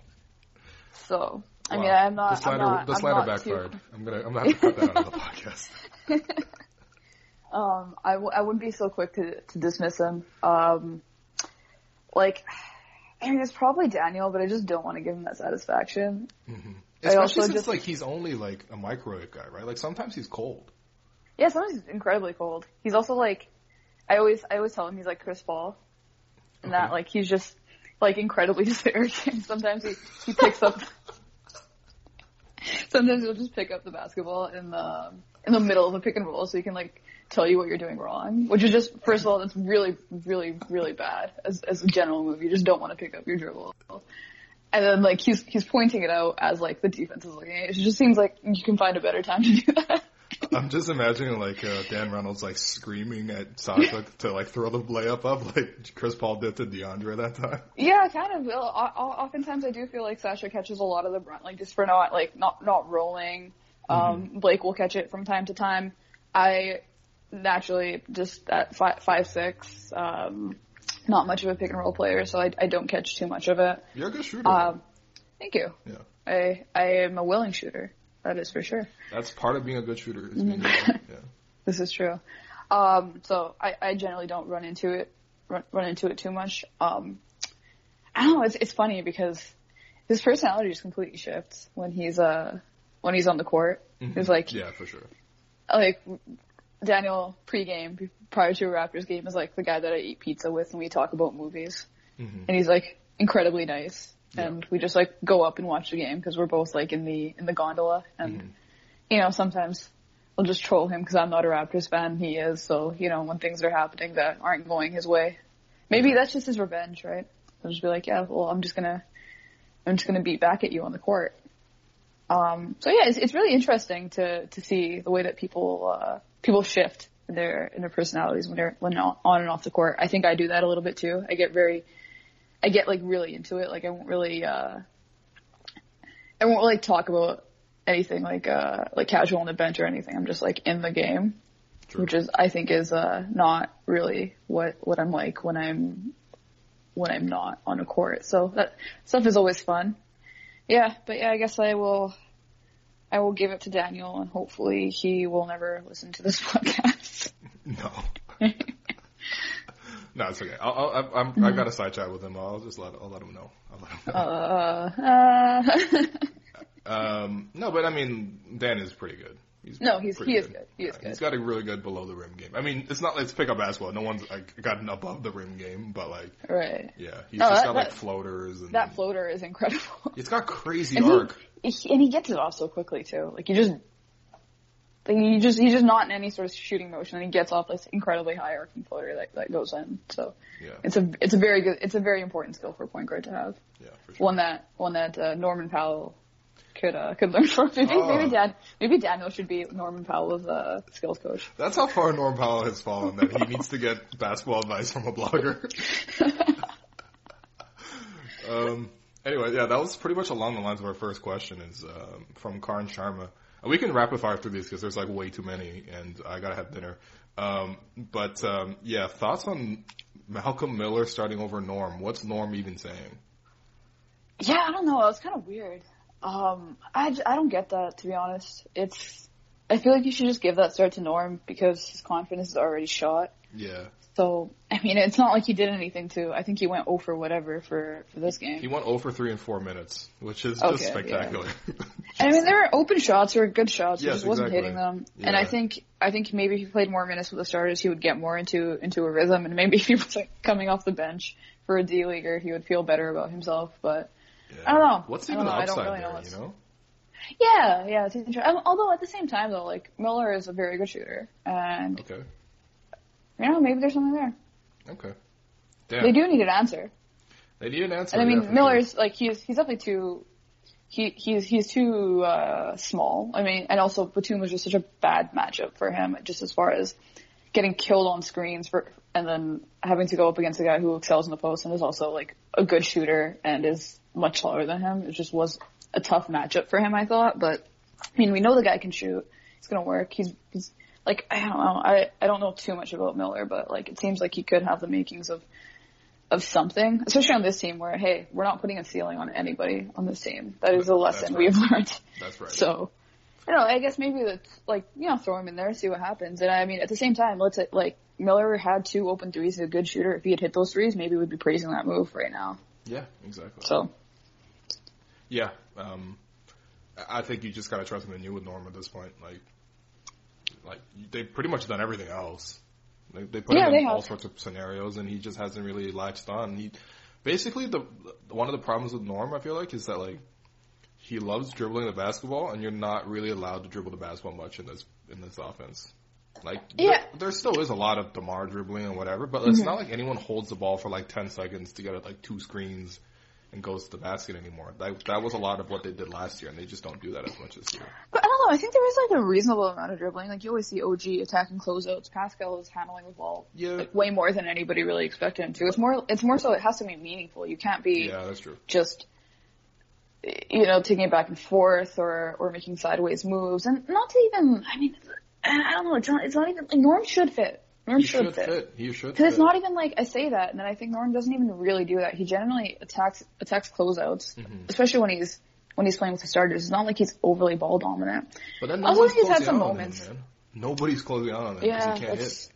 So I Wow. mean I'm not the slander, I'm not, the I'm not backfired. Too, I'm gonna I'm gonna have to cut that out of the podcast. [laughs] um I w- I wouldn't be so quick to to dismiss him. Um like I mean it's probably Daniel, but I just don't want to give him that satisfaction. I Especially also since just- like he's only like a microwave guy, right? Like sometimes he's cold. Yeah, sometimes he's incredibly cold. He's also like, I always, I always tell him he's like Chris Paul, and that like he's just like incredibly [laughs] disparaging. Sometimes he he picks up. [laughs] sometimes he'll just pick up the basketball in the in the middle of a pick and roll, so he can like tell you what you're doing wrong. Which is just first of all, that's really, really, really bad as as a general move. You just don't want to pick up your dribble. And then like he's he's pointing it out as like the defense is looking at it. It just seems like you can find a better time to do that. I'm just imagining like uh, Dan Reynolds like screaming at Sasha to like throw the layup up like Chris Paul did to DeAndre that time. Yeah, kind of. Well, o- Oftentimes, I do feel like Sasha catches a lot of the brunt, like just for not like not not rolling. Um, Blake will catch it from time to time. I naturally just at five five six, um, not much of a pick and roll player, so I, I don't catch too much of it. You're a good shooter. Um, thank you. yeah, I I am a willing shooter. That is for sure. that's part of being a good shooter. Is Mm-hmm. being yeah. [laughs] This is true. Um, so I, I generally don't run into it, run, run into it too much. Um, I don't know. It's, it's funny because his personality just completely shifts when he's, uh, when he's on the court. It's like, Mm-hmm. Yeah, for sure. like Daniel pregame prior to a Raptors game is like the guy that I eat pizza with and we talk about movies. And he's like incredibly nice. And we just like go up and watch the game because we're both like in the, in the gondola and, you know, sometimes I'll just troll him because I'm not a Raptors fan. He is. So, you know, when things are happening that aren't going his way, maybe that's just his revenge, right? I'll just be like, yeah, well, I'm just gonna, I'm just gonna beat back at you on the court. Um, so yeah, it's, it's really interesting to, to see the way that people, uh, people shift in their, in their personalities when they're, when on on and off the court. I think I do that a little bit too. I get very, I get like really into it. Like I won't really, uh, I won't really talk about anything like, uh, like casual on the bench or anything. I'm just like in the game, which is, I think is, uh, not really what, what I'm like when I'm, when I'm not on a court. So that stuff is always fun. Yeah, but yeah, I guess I will, I will give it to Daniel and hopefully he will never listen to this [laughs] podcast. No. [laughs] no, it's okay. I'll, I'll, I'm, I've got a side chat with him. I'll just let I'll let him know. I'll let him know. Uh, uh, [laughs] Um, no, but I mean, Dan is pretty good. He's No, he's- he is good. He is He's good. got a really good below the rim game. I mean, it's not let's pick up basketball. No one's like got an above the rim game, but like, right. yeah, he's No, just that- got like that- floaters and That floater is incredible. it's got crazy And arc. he, he, and he gets it off so quickly too. Like you just, like he just, he's just not in any sort of shooting motion and he gets off this incredibly high arcing floater that, that goes in. So Yeah, it's a, it's a very good, it's a very important skill for a point guard to have. yeah, for sure. One that, one that, uh, Norman Powell could, uh, could learn from. [laughs] Maybe, Oh. maybe Dan, maybe Daniel should be Norman Powell's, uh, skills coach. That's how far Norman Powell has fallen. That he needs to get basketball advice from a blogger. [laughs] um. Anyway, yeah, that was pretty much along the lines of our first question. Is um, from Karan Sharma. And we can rapid fire through these because there's like way too many, and I gotta have dinner. Um, but um, yeah, thoughts on Malcolm Miller starting over Norm? What's Norm even saying? Yeah, I don't know. It was kind of weird. Um, I, I don't get that to be honest. It's I feel like you should just give that start to Norm because his confidence is already shot. Yeah, So I mean, it's not like he did anything to. I think he went 0 for whatever for for this game. he went 0 for 3 in 4 minutes, which is Okay, just spectacular. [laughs] I mean, there were open shots or good shots. He Yes, just wasn't exactly. hitting them. And I think I think maybe if he played more minutes with the starters, he would get more into into a rhythm. And maybe [laughs] if he was like coming off the bench for a D leaguer, he would feel better about himself. But Yeah. I don't know. What's I even don't the know. I don't upside really know what's- You know? Yeah, yeah, it's. Um, although at the same time though, like Miller is a very good shooter, and Okay. You know maybe there's something there. Okay. Damn. They do need an answer, They need an answer. and I mean sure. Miller's like he's he's definitely too. He he's he's too uh, small. I mean, and also Batum was just such a bad matchup for him, just as far as getting killed on screens for, and then having to go up against a guy who excels in the post and is also like a good shooter and is much taller than him. It just was a tough matchup for him, I thought. But I mean, we know the guy can shoot. It's gonna work. He's, he's like I don't know. I I don't know too much about Miller, but like it seems like he could have the makings of of something, especially on this team where hey, we're not putting a ceiling on anybody on this team. That is a lesson right. we've learned. That's right. So, I don't know. I guess maybe that's like you know throw him in there, see what happens. And I mean, at the same time, let's say, like Miller had two open threes. He's a good shooter. If he had hit those threes, maybe we'd be praising that move right now. Yeah, exactly. So, Yeah, um, I I think you just gotta trust him and you with Norm at this point. Like, like they've pretty much done everything else. Like, they put Yeah, him they in all have. sorts of scenarios, and he just hasn't really latched on. He basically the one of the problems with Norm, I feel like, is that like he loves dribbling the basketball, and you're not really allowed to dribble the basketball much in this in this offense. Like, Yeah. there, there still is a lot of Demar dribbling and whatever, but it's mm-hmm. not like anyone holds the ball for like ten seconds to get it like two screens and goes to the basket anymore. That that was a lot of what they did last year, and they just don't do that as much this year. but I don't know. I think there is like a reasonable amount of dribbling. Like you always see OG attacking closeouts. Pascal is handling the ball Yeah. like way more than anybody really expected him to. It's more. It's more so. It has to be meaningful. You can't be Yeah, that's true. just you know taking it back and forth or or making sideways moves and not to even. I mean, I don't know. It's not. It's not even. Like, Norm should fit. Norm He should, should fit. He should. Because it's not even like I say that, and then I think Norm doesn't even really do that. He generally attacks attacks closeouts, Mm-hmm. especially when he's when he's playing with the starters. It's not like he's overly ball dominant. But then nobody's he's had some on him, moments. Nobody's closing out on him because Yeah, he can't hit.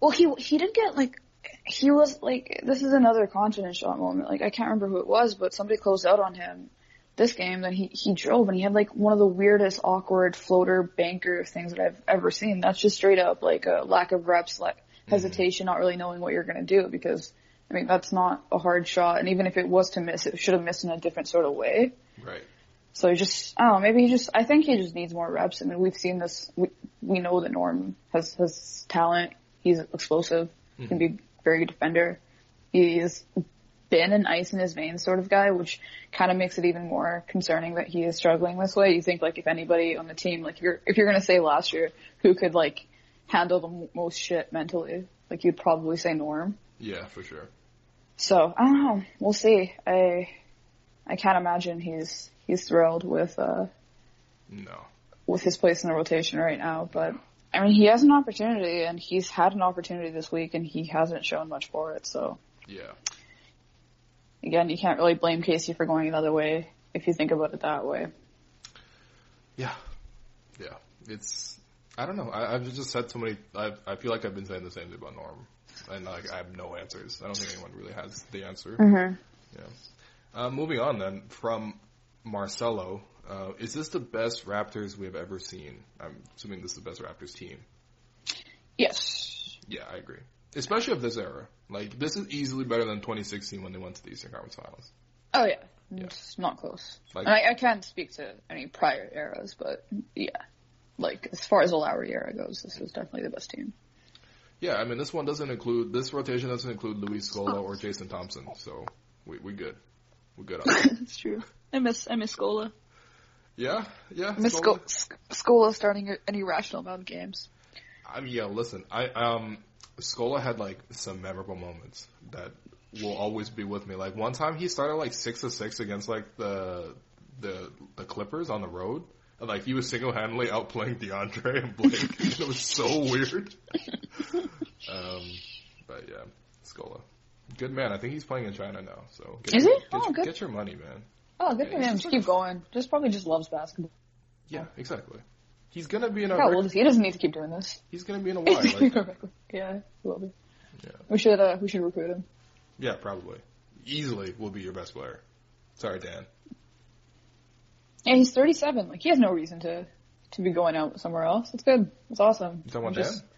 Well, he he did get like he was like this is another confidence shot moment. Like I can't remember who it was, but somebody closed out on him this game. Then he he drove and he had like one of the weirdest awkward floater banker things that I've ever seen. That's just straight up like a lack of reps, like mm-hmm. hesitation, not really knowing what you're gonna do because. I mean, that's not a hard shot, and even if it was to miss, it should have missed in a different sort of way. Right. So he just, I don't know, maybe he just, I think he just needs more reps. I mean, we've seen this, we, we know that Norm has, has talent. He's explosive. He mm-hmm. can be a very good defender. He's been an ice in his veins sort of guy, which kind of makes it even more concerning that he is struggling this way. You think like if anybody on the team, like if you're, if you're going to say last year who could like handle the m- most shit mentally, like you'd probably say Norm. Yeah, for sure. So I don't know. We'll see. I I can't imagine he's he's thrilled with uh No. with his place in the rotation right now. But I mean, he has an opportunity, and he's had an opportunity this week, and he hasn't shown much for it. So Yeah. Again, you can't really blame Casey for going another way if you think about it that way. Yeah. Yeah. It's. I don't know. I, I've just said so many. I I feel like I've been saying the same thing about Norm, and like I have no answers. I don't think anyone really has the answer. Mm-hmm. Yeah. Uh, moving on then from Marcelo. Uh, is this the best Raptors we have ever seen? I'm assuming this is the best Raptors team. Yes. Yeah, I agree. Especially of this era. Like, this is easily better than 2016 when they went to the Eastern Conference Finals. Oh yeah. It's not close. Like- I, I can't speak to any prior eras, but yeah. Like as far as the Lowry era goes, this was definitely the best team. Yeah, I mean, this one doesn't include, this rotation doesn't include Luis Scola or Jason Thompson, so we, we good. We're good on [laughs] that. That's true. I miss I miss Scola. Yeah, yeah. I miss Scola. Scola, Scola starting an irrational amount of games. I mean, yeah, listen, I, um, Scola had like some memorable moments that will always be with me. Like one time he started like six to six against like the, the, the Clippers on the road. And like he was single-handedly outplaying DeAndre and Blake. [laughs] it was so weird. [laughs] um, but yeah, Scola. Good man. I think he's playing in China now. So get Is he? Get, Oh, good. get your money, man. Oh, good for him. Just keep going. Just probably just loves basketball. Yeah, exactly. He's gonna be in a. How old is he? He doesn't need to keep doing this. He's gonna be in a [laughs] while. Like, yeah, he will be. Yeah. We should uh, we should recruit him. Yeah, probably. Easily will be your best player. Sorry, Dan. Yeah, he's 37. Like he has no reason to to be going out somewhere else. It's good. It's awesome. You talking about just- Dan?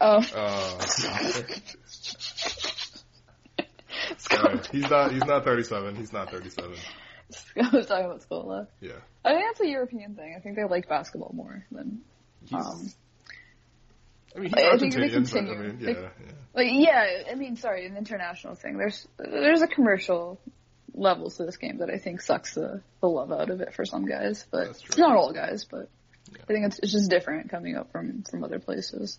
Oh, Uh, [laughs] sorry. [laughs] He's not. He's not 37. He's not 37. [laughs] I was talking about Scola. Yeah. I think that's a European thing. I think they like basketball more than um. I mean, he's I think they Argentinian, but I continue. mean, yeah, yeah. Like yeah, I mean, sorry, an international thing. There's there's a commercial level to this game that I think sucks the the love out of it for some guys, but not all guys. But I think it's, it's just different coming up from from other places.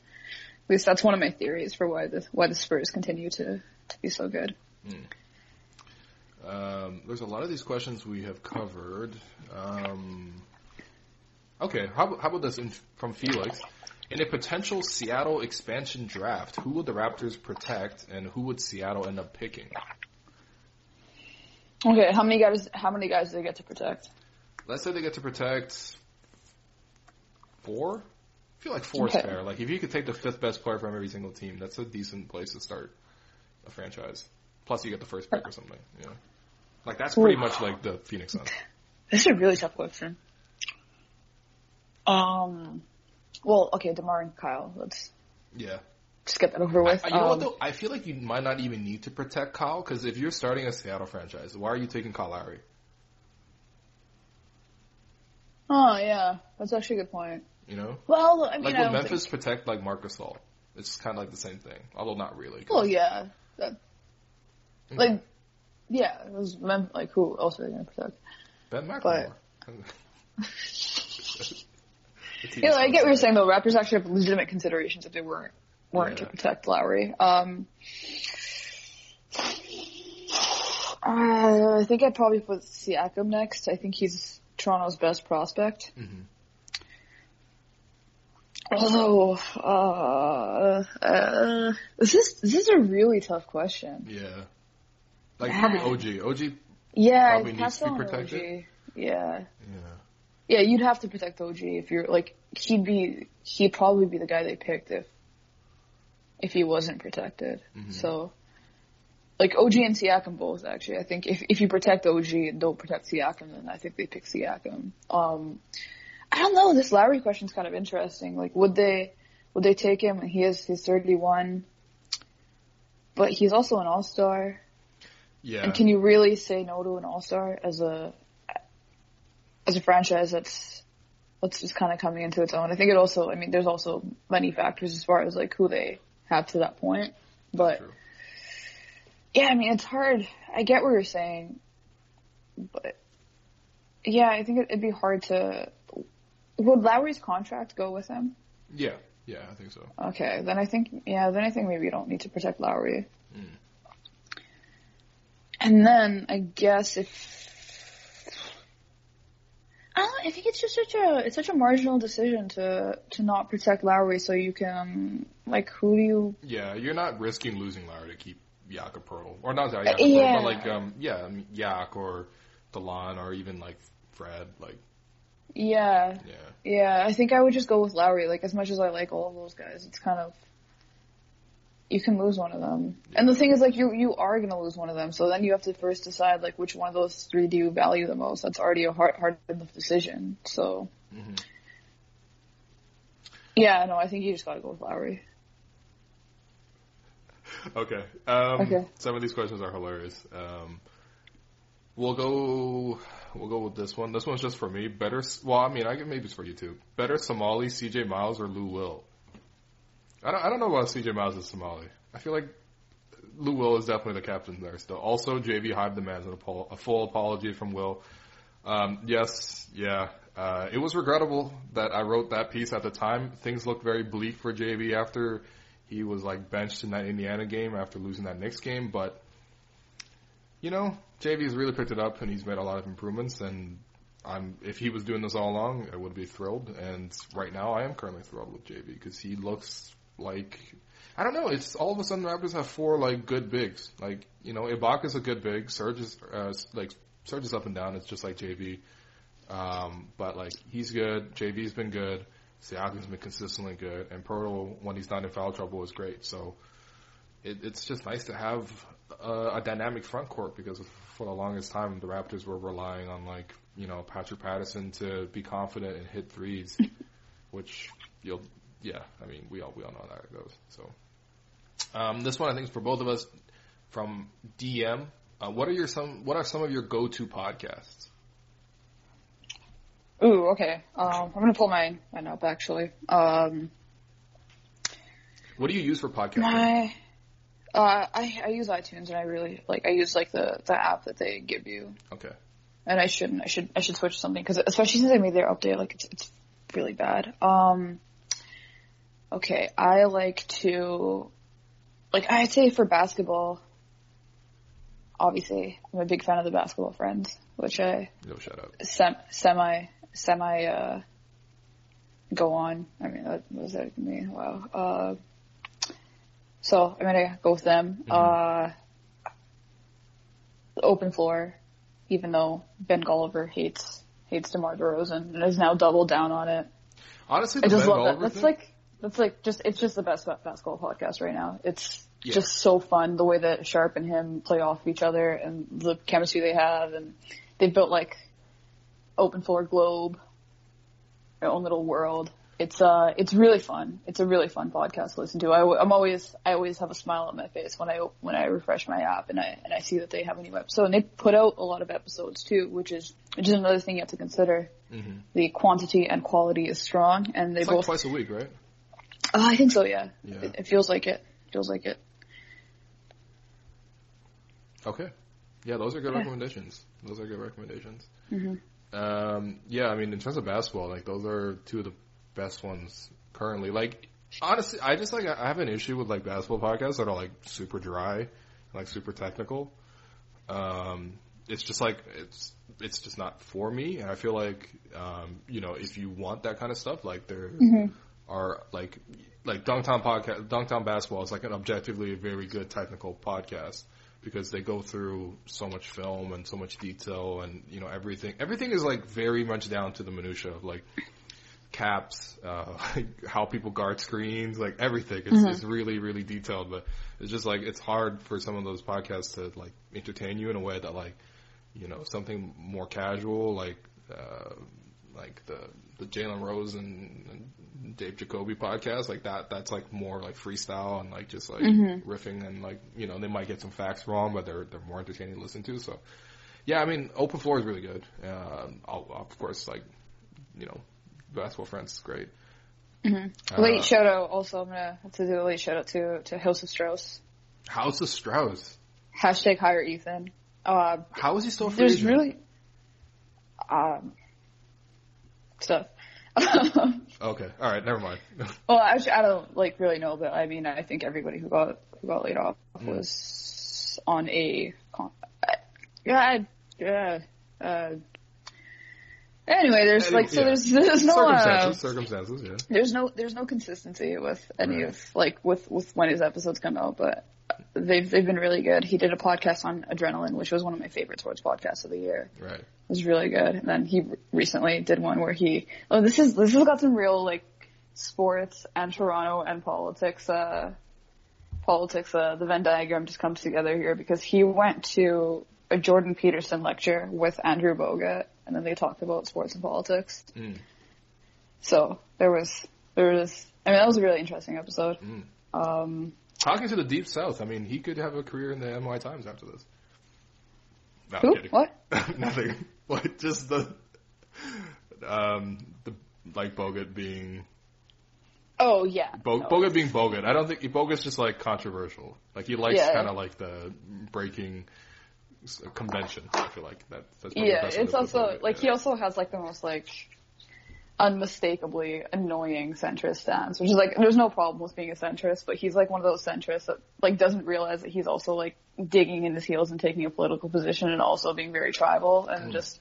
At least that's one of my theories for why the why the Spurs continue to to be so good. Um, there's a lot of these questions we have covered. Um, okay, how, about- how about this in, from Felix? In a potential Seattle expansion draft, who would the Raptors protect, and who would Seattle end up picking? Okay, how many guys how many guys do they get to protect? Let's say they get to protect four. I feel like four is Okay. fair. Like if you could take the fifth best player from every single team, that's a decent place to start a franchise. Plus, you get the first pick or something. Yeah, like that's pretty much like the Phoenix Suns. [laughs] This is a really tough question. Um, well, okay, Demar and Kyle. Let's Yeah. just get that over with. I, you know what Um, though? I feel like you might not even need to protect Kyle because if you're starting a Seattle franchise, why are you taking Kyle Lowry? Oh yeah, that's actually a good point. You know, Well, I mean, like I Memphis think. protect like Marcus Gasol? It's kind of like the same thing, although not really. Well, yeah, that, Okay. like, yeah, it was Mem- like who else are they gonna protect? Ben McLemore. [laughs] Yeah, I get what you're saying though. Raptors actually have legitimate considerations if they weren't weren't Yeah. to protect Lowry. Um, I think I'd probably put Siakam next. I think he's Toronto's best prospect. Mhm. Although, uh, uh, this is this is a really tough question. Yeah. Like probably OG. OG. Yeah, Probably needs to be protected. OG. Yeah, Yeah. yeah, you'd have to protect OG if you're like he'd be he'd probably be the guy they picked if if he wasn't protected. Mm-hmm. So like OG and Siakam both actually. I think if if you protect OG and don't protect Siakam, then I think they pick Siakam. Um, I don't know. This Lowry question's kind of interesting. Like, would they would they take him? He is he's thirty one, but he's also an all star. Yeah. And can you really say no to an all star as a as a franchise that's that's just kind of coming into its own? I think it also. I mean, there's also many factors as far as like who they have to that point, but True. yeah, I mean, it's hard. I get what you're saying, but yeah, I think it- it'd be hard to. Would Lowry's contract go with him? Yeah. Yeah, I think so. Okay, then I think yeah, then I think maybe you don't need to protect Lowry. Mm. And then I guess if I don't I think it's just such a it's such a marginal decision to to not protect Lowry so you can like who do you Yeah, you're not risking losing Lowry to keep Jakob Poeltl. Or not Uh, yeah. But like, um, yeah, Yak or Delon or even like Fred. Like, yeah yeah. yeah I think I would just go with Lowry like as much as I like all of those guys it's kind of you can lose one of them and the thing is like you you are gonna lose one of them so then you have to first decide like which one of those three do you value the most that's already a hard hard enough decision so Mhm. yeah no I think you just gotta go with Lowry [laughs] Okay. Um, Okay. Some of these questions are hilarious. Um, we'll go. We'll go with this one. This one's just for me. Better. Well, I mean, I get maybe it's for you too. Better Somali, C.J. Miles, or Lou Will. I don't. I don't know about C.J. Miles as Somali. I feel like Lou Will is definitely the captain there still. Also, JV hive demands an apo- a full apology from Will. Um, yes, yeah. Uh, it was regrettable that I wrote that piece at the time. Things looked very bleak for JV after he was like benched in that Indiana game after losing that Knicks game. But you know, JV has really picked it up and he's made a lot of improvements. And I'm if he was doing this all along, I would be thrilled. And right now, I am currently thrilled with JV because he looks like I don't know. It's all of a sudden the Raptors have four like good bigs. Like you know, Ibaka's a good big. Serge is uh, like Serge is up and down. It's just like JV. Um, but like he's good. JV's been good. Siakam's been consistently good, and Poeltl when he's not in foul trouble is great. So it, it's just nice to have a, a dynamic front court because for the longest time the Raptors were relying on like you know Patrick Patterson to be confident and hit threes, [laughs] which you'll yeah I mean we all we all know how that goes. So um, this one I think is for both of us from DM. Uh, what are your some what are some of your go to podcasts? Ooh, okay. Um, I'm gonna pull mine mine up actually. Um, What do you use for podcasting? my, uh, I I use iTunes and I really like I use like the the app that they give you, Okay. and I shouldn't I should I should switch to something because especially since they made their update like it's it's really bad. Um, okay, I like to, like I'd say for basketball. Obviously, I'm a big fan of the Basketball Friends, which I No shout out. sem- semi semi uh go on. I mean, that was that me? Wow. Uh, so I'm gonna go with them. Uh, open floor, even though Ben Golliver hates hates DeMar DeRozan and has now doubled down on it. Honestly, I just Ben love that. That's thing- like that's like just it's just the best ba- basketball podcast right now. It's Yeah. just so fun the way that Sharp and him play off of each other and the chemistry they have, and they've built like open floor globe, their own little world. It's uh, it's really fun. It's a really fun podcast to listen to. I, am always, I always have a smile on my face when I when I refresh my app and I and I see that they have a new episode. And they put out a lot of episodes too, which is which is another thing you have to consider. The quantity and quality is strong, and they It's like both. twice a week, right? [laughs] Oh, I think so. Yeah. Yeah. It, it feels like it. Feels like it. Okay. Yeah, those are good Yeah. recommendations. Those are good recommendations. Um, yeah, I mean, in terms of basketball, like those are two of the best ones currently. Like, honestly, I just like I have an issue with like basketball podcasts that are like super dry, like super technical. Um, it's just like it's it's just not for me, and I feel like um, you know if you want that kind of stuff, like there are like like Dunc'd On podcast, Dunc'd On basketball is like an objectively very good technical podcast because they go through so much film and so much detail and you know everything. Everything is like very much down to the minutia of like caps, uh, [laughs] how people guard screens, like everything. It's, it's really, really detailed, but it's just like, it's hard for some of those podcasts to like entertain you in a way that like, you know, something more casual, like, uh, like the, the Jalen Rose and, and Dave Jacoby podcast, like that, that's like more like freestyle and like just like riffing and like, you know, they might get some facts wrong, but they're, they're more entertaining to listen to. So yeah, I mean, open floor is really good. Um, I'll, of course, like, you know, basketball friends is great. late shout out. Also, I'm gonna have to do a late shout out to to House of Strauss. House of Strauss. Hashtag hire Ethan. Uh, How is he still free there's agent? really um stuff. [laughs] Okay, all right, never mind. [laughs] well, actually, I don't like really know, but I mean, I think everybody who got who got laid off was on a con- yeah, yeah. Uh, anyway, there's like so Yeah. there's there's no uh, circumstances, circumstances, yeah. there's no there's no consistency with any Right. of like with with when his episodes come out, but they've they've been really good. He did a podcast on adrenaline, which was one of my favorite sports podcasts of the year. Right. It was really good. And then he recently did one where he oh this is this has got some real like sports and Toronto and politics uh politics uh the Venn diagram just comes together here because he went to a Jordan Peterson lecture with Andrew Bogut and then they talked about sports and politics. Mm. So there was there was I mean that was a really interesting episode. Mm. Um Talking to the Deep South, I mean, he could have a career in the NY Times after this. No, who? What? [laughs] Nothing. What? Just the, um, the like Bogut being Oh yeah. Bo- No. Bogut being Bogut. I don't think Bogut's just like controversial. Like he likes Yeah. kind of like the breaking convention. I feel like that. That's Yeah, it's also like yeah. he also has like the most like unmistakably annoying centrist stance, which is like there's no problem with being a centrist, but he's like one of those centrists that like doesn't realize that he's also like digging in his heels and taking a political position and also being very tribal and mm. just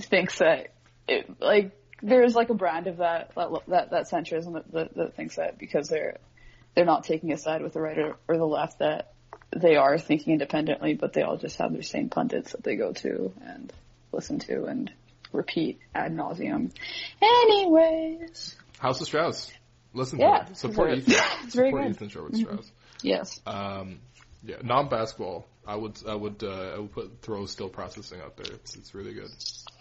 thinks that it like there's like a brand of that that that, that centrism that, that that thinks that because they're they're not taking a side with the right or, or the left that they are thinking independently, but they all just have their same pundits that they go to and listen to and repeat ad nauseum. Anyways, House of Strauss. Listen Yeah, to it. Support Ethan. [laughs] it's very Support good. Ethan Sherwood Strauss. yes. Um, yeah, non-basketball. I would, I would, uh, I would put throw still processing up there. It's, it's really good.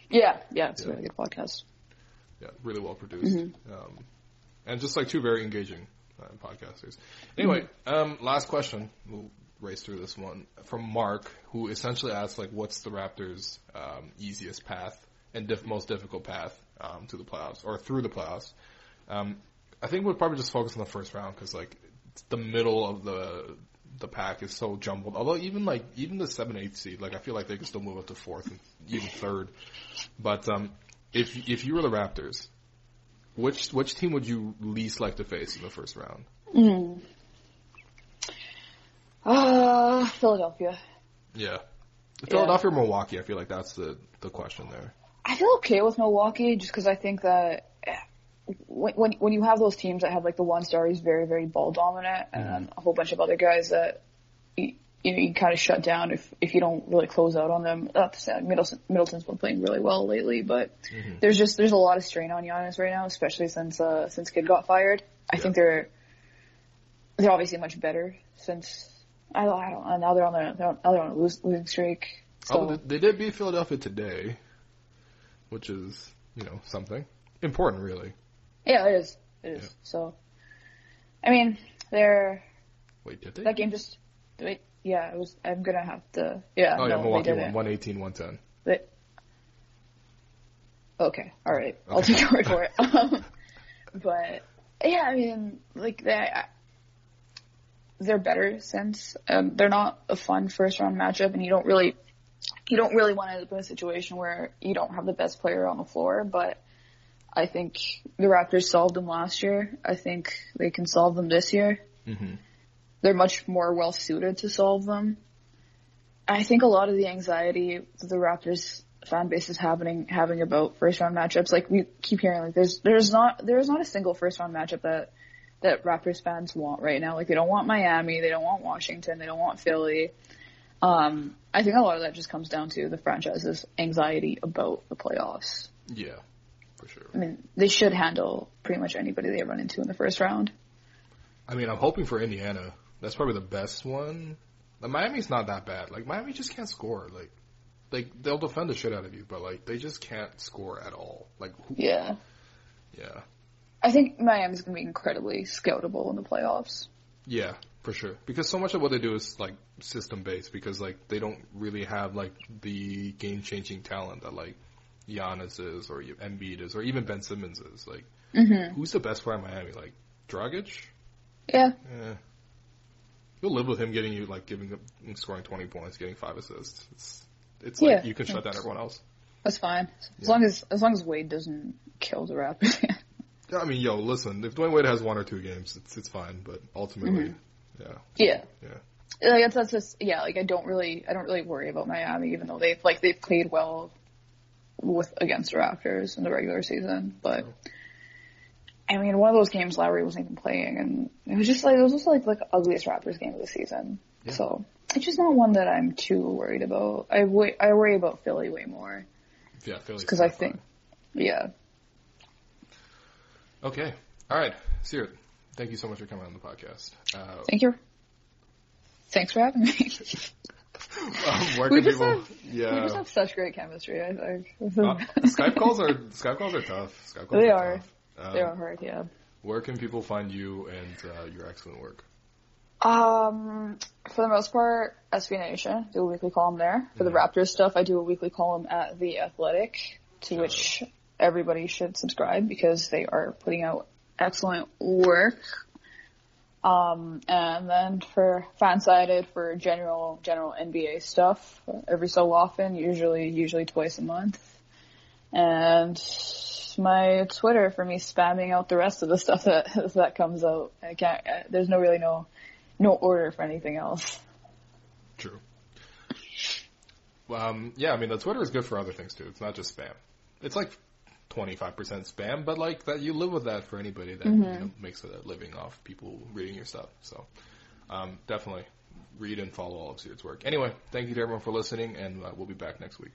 Yeah, yeah, it's a really good podcast. Yeah, really well produced. Mm-hmm. Um, and just like two very engaging uh, podcasters. Anyway, Mm-hmm. um, last question. We'll race through this one from Mark, who essentially asked like, "What's the Raptors' um, easiest path and diff- most difficult path um, to the playoffs or through the playoffs?" Um, I think we'll probably just focus on the first round because like the middle of the the pack is so jumbled. Although even like even the seven eighth seed, like I feel like they can still move up to fourth and even third. But um, if if you were the Raptors, which which team would you least like to face in the first round? Mm. Uh, Philadelphia. Yeah, Philadelphia or Milwaukee. I feel like that's the the question there. I feel okay with Milwaukee just because I think that eh, when, when when you have those teams that have like the one star who's very very ball dominant and then a whole bunch of other guys that you, you know you kind of shut down if if you don't really close out on them. That's sad. Middleton, Middleton's been playing really well lately, but there's just there's a lot of strain on Giannis right now, especially since uh since Kidd got fired. I think they're they're obviously much better since I don't I don't know, now they're on the they're on, now they're on a losing streak. So Oh, they did beat Philadelphia today, which is you know something important, really. yeah, it is it is. Yeah. So I mean they're Wait, did they? That game just wait. Yeah, it was. I'm gonna have to. Yeah, oh no, yeah, Milwaukee won didn't. 118, 110. They, okay, all right. I'll take your word for it. [laughs] Um, but yeah, I mean, like they, I- they're better since um, they're not a fun first round matchup, and you don't really, you don't really want to end up in a situation where you don't have the best player on the floor. But I think the Raptors solved them last year. I think they can solve them this year hmm they're much more well suited to solve them. I think a lot of the anxiety that the Raptors fan base is having having about first round matchups, like we keep hearing, like there's there's not there's not a single first round matchup that that Raptors fans want right now. Like they don't want Miami, they don't want Washington, they don't want Philly. Um, I think a lot of that just comes down to the franchise's anxiety about the playoffs. Yeah, for sure. I mean, they should handle pretty much anybody they run into in the first round. I mean, I'm hoping for Indiana. That's probably the best one. The Miami's not that bad. Like Miami just can't score. Like, like they'll defend the shit out of you, but like they just can't score at all. Like, who, Yeah. yeah, I think Miami's going to be incredibly scoutable in the playoffs. yeah, for sure. Because so much of what they do is like system based. Because like they don't really have like the game changing talent that like Giannis is or Embiid is or even Ben Simmons is. Like, who's the best player in Miami? Like Dragic. Yeah. Eh. You'll live with him getting you like giving up scoring twenty points, getting five assists. It's it's like Yeah. you can shut down everyone else. That's fine. As long as as long as Wade doesn't kill the Raptors. [laughs] Yeah, I mean, yo, listen, if Dwyane Wade has one or two games, it's it's fine. But ultimately, yeah, yeah. yeah, Like that's, that's just yeah. Like I don't really I don't really worry about Miami, even though they've like they've played well with against the Raptors in the regular season. But I mean, one of those games Lowry wasn't even playing, and it was just like it was just like like ugliest Raptors game of the season. Yeah. So it's just not one that I'm too worried about. I wo- I worry about Philly way more yeah. Philly's because I think yeah. Okay, all right, Seerat, thank you so much for coming on the podcast. Uh, Thank you. Thanks for having me. [laughs] um, where we just people? have we just have such great chemistry. I think Uh, Skype calls are Skype calls are tough. Skype calls They are. are. Tough. Um, they are hard. Yeah. Where can people find you and uh, your excellent work? Um, for the most part, SB Nation do a weekly column there. For the Raptors stuff, I do a weekly column at the Athletic, to which everybody should subscribe because they are putting out excellent work. Um, and then for FanSided, for general general NBA stuff, every so often, usually usually twice a month. And my Twitter for me spamming out the rest of the stuff that [laughs] that comes out. I can't. There's no really no no order for anything else. True. Um, yeah, I mean, the Twitter is good for other things too. It's not just spam. It's like 25% spam, but like that, you live with that for anybody that you know, makes a living off people reading your stuff. So, um, definitely read and follow all of Seerat's work. Anyway, thank you to everyone for listening, and uh, we'll be back next week.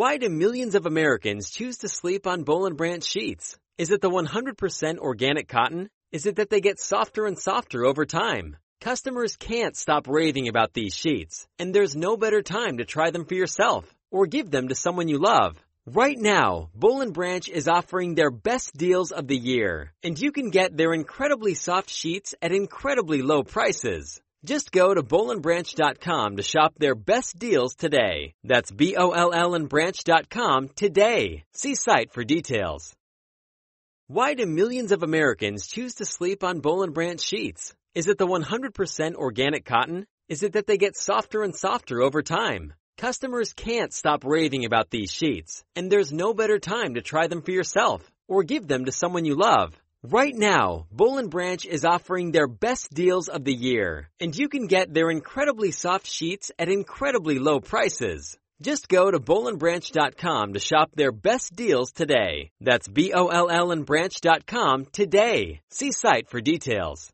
Why do millions of Americans choose to sleep on Boll and Branch sheets? Is it the 100% organic cotton? Is it that they get softer and softer over time? Customers can't stop raving about these sheets, and there's no better time to try them for yourself or give them to someone you love. Right now, Boll and Branch is offering their best deals of the year, and you can get their incredibly soft sheets at incredibly low prices. Just go to bollandbranch.com to shop their best deals today. That's B-O-L-L and branch.com today. See site for details. Why do millions of Americans choose to sleep on Boll and Branch sheets? Is it the 100% organic cotton? Is it that they get softer and softer over time? Customers can't stop raving about these sheets, and there's no better time to try them for yourself or give them to someone you love. Right now, Boll & Branch is offering their best deals of the year, and you can get their incredibly soft sheets at incredibly low prices. Just go to bollandbranch.com to shop their best deals today. That's B-O-L-L and branch.com today. See site for details.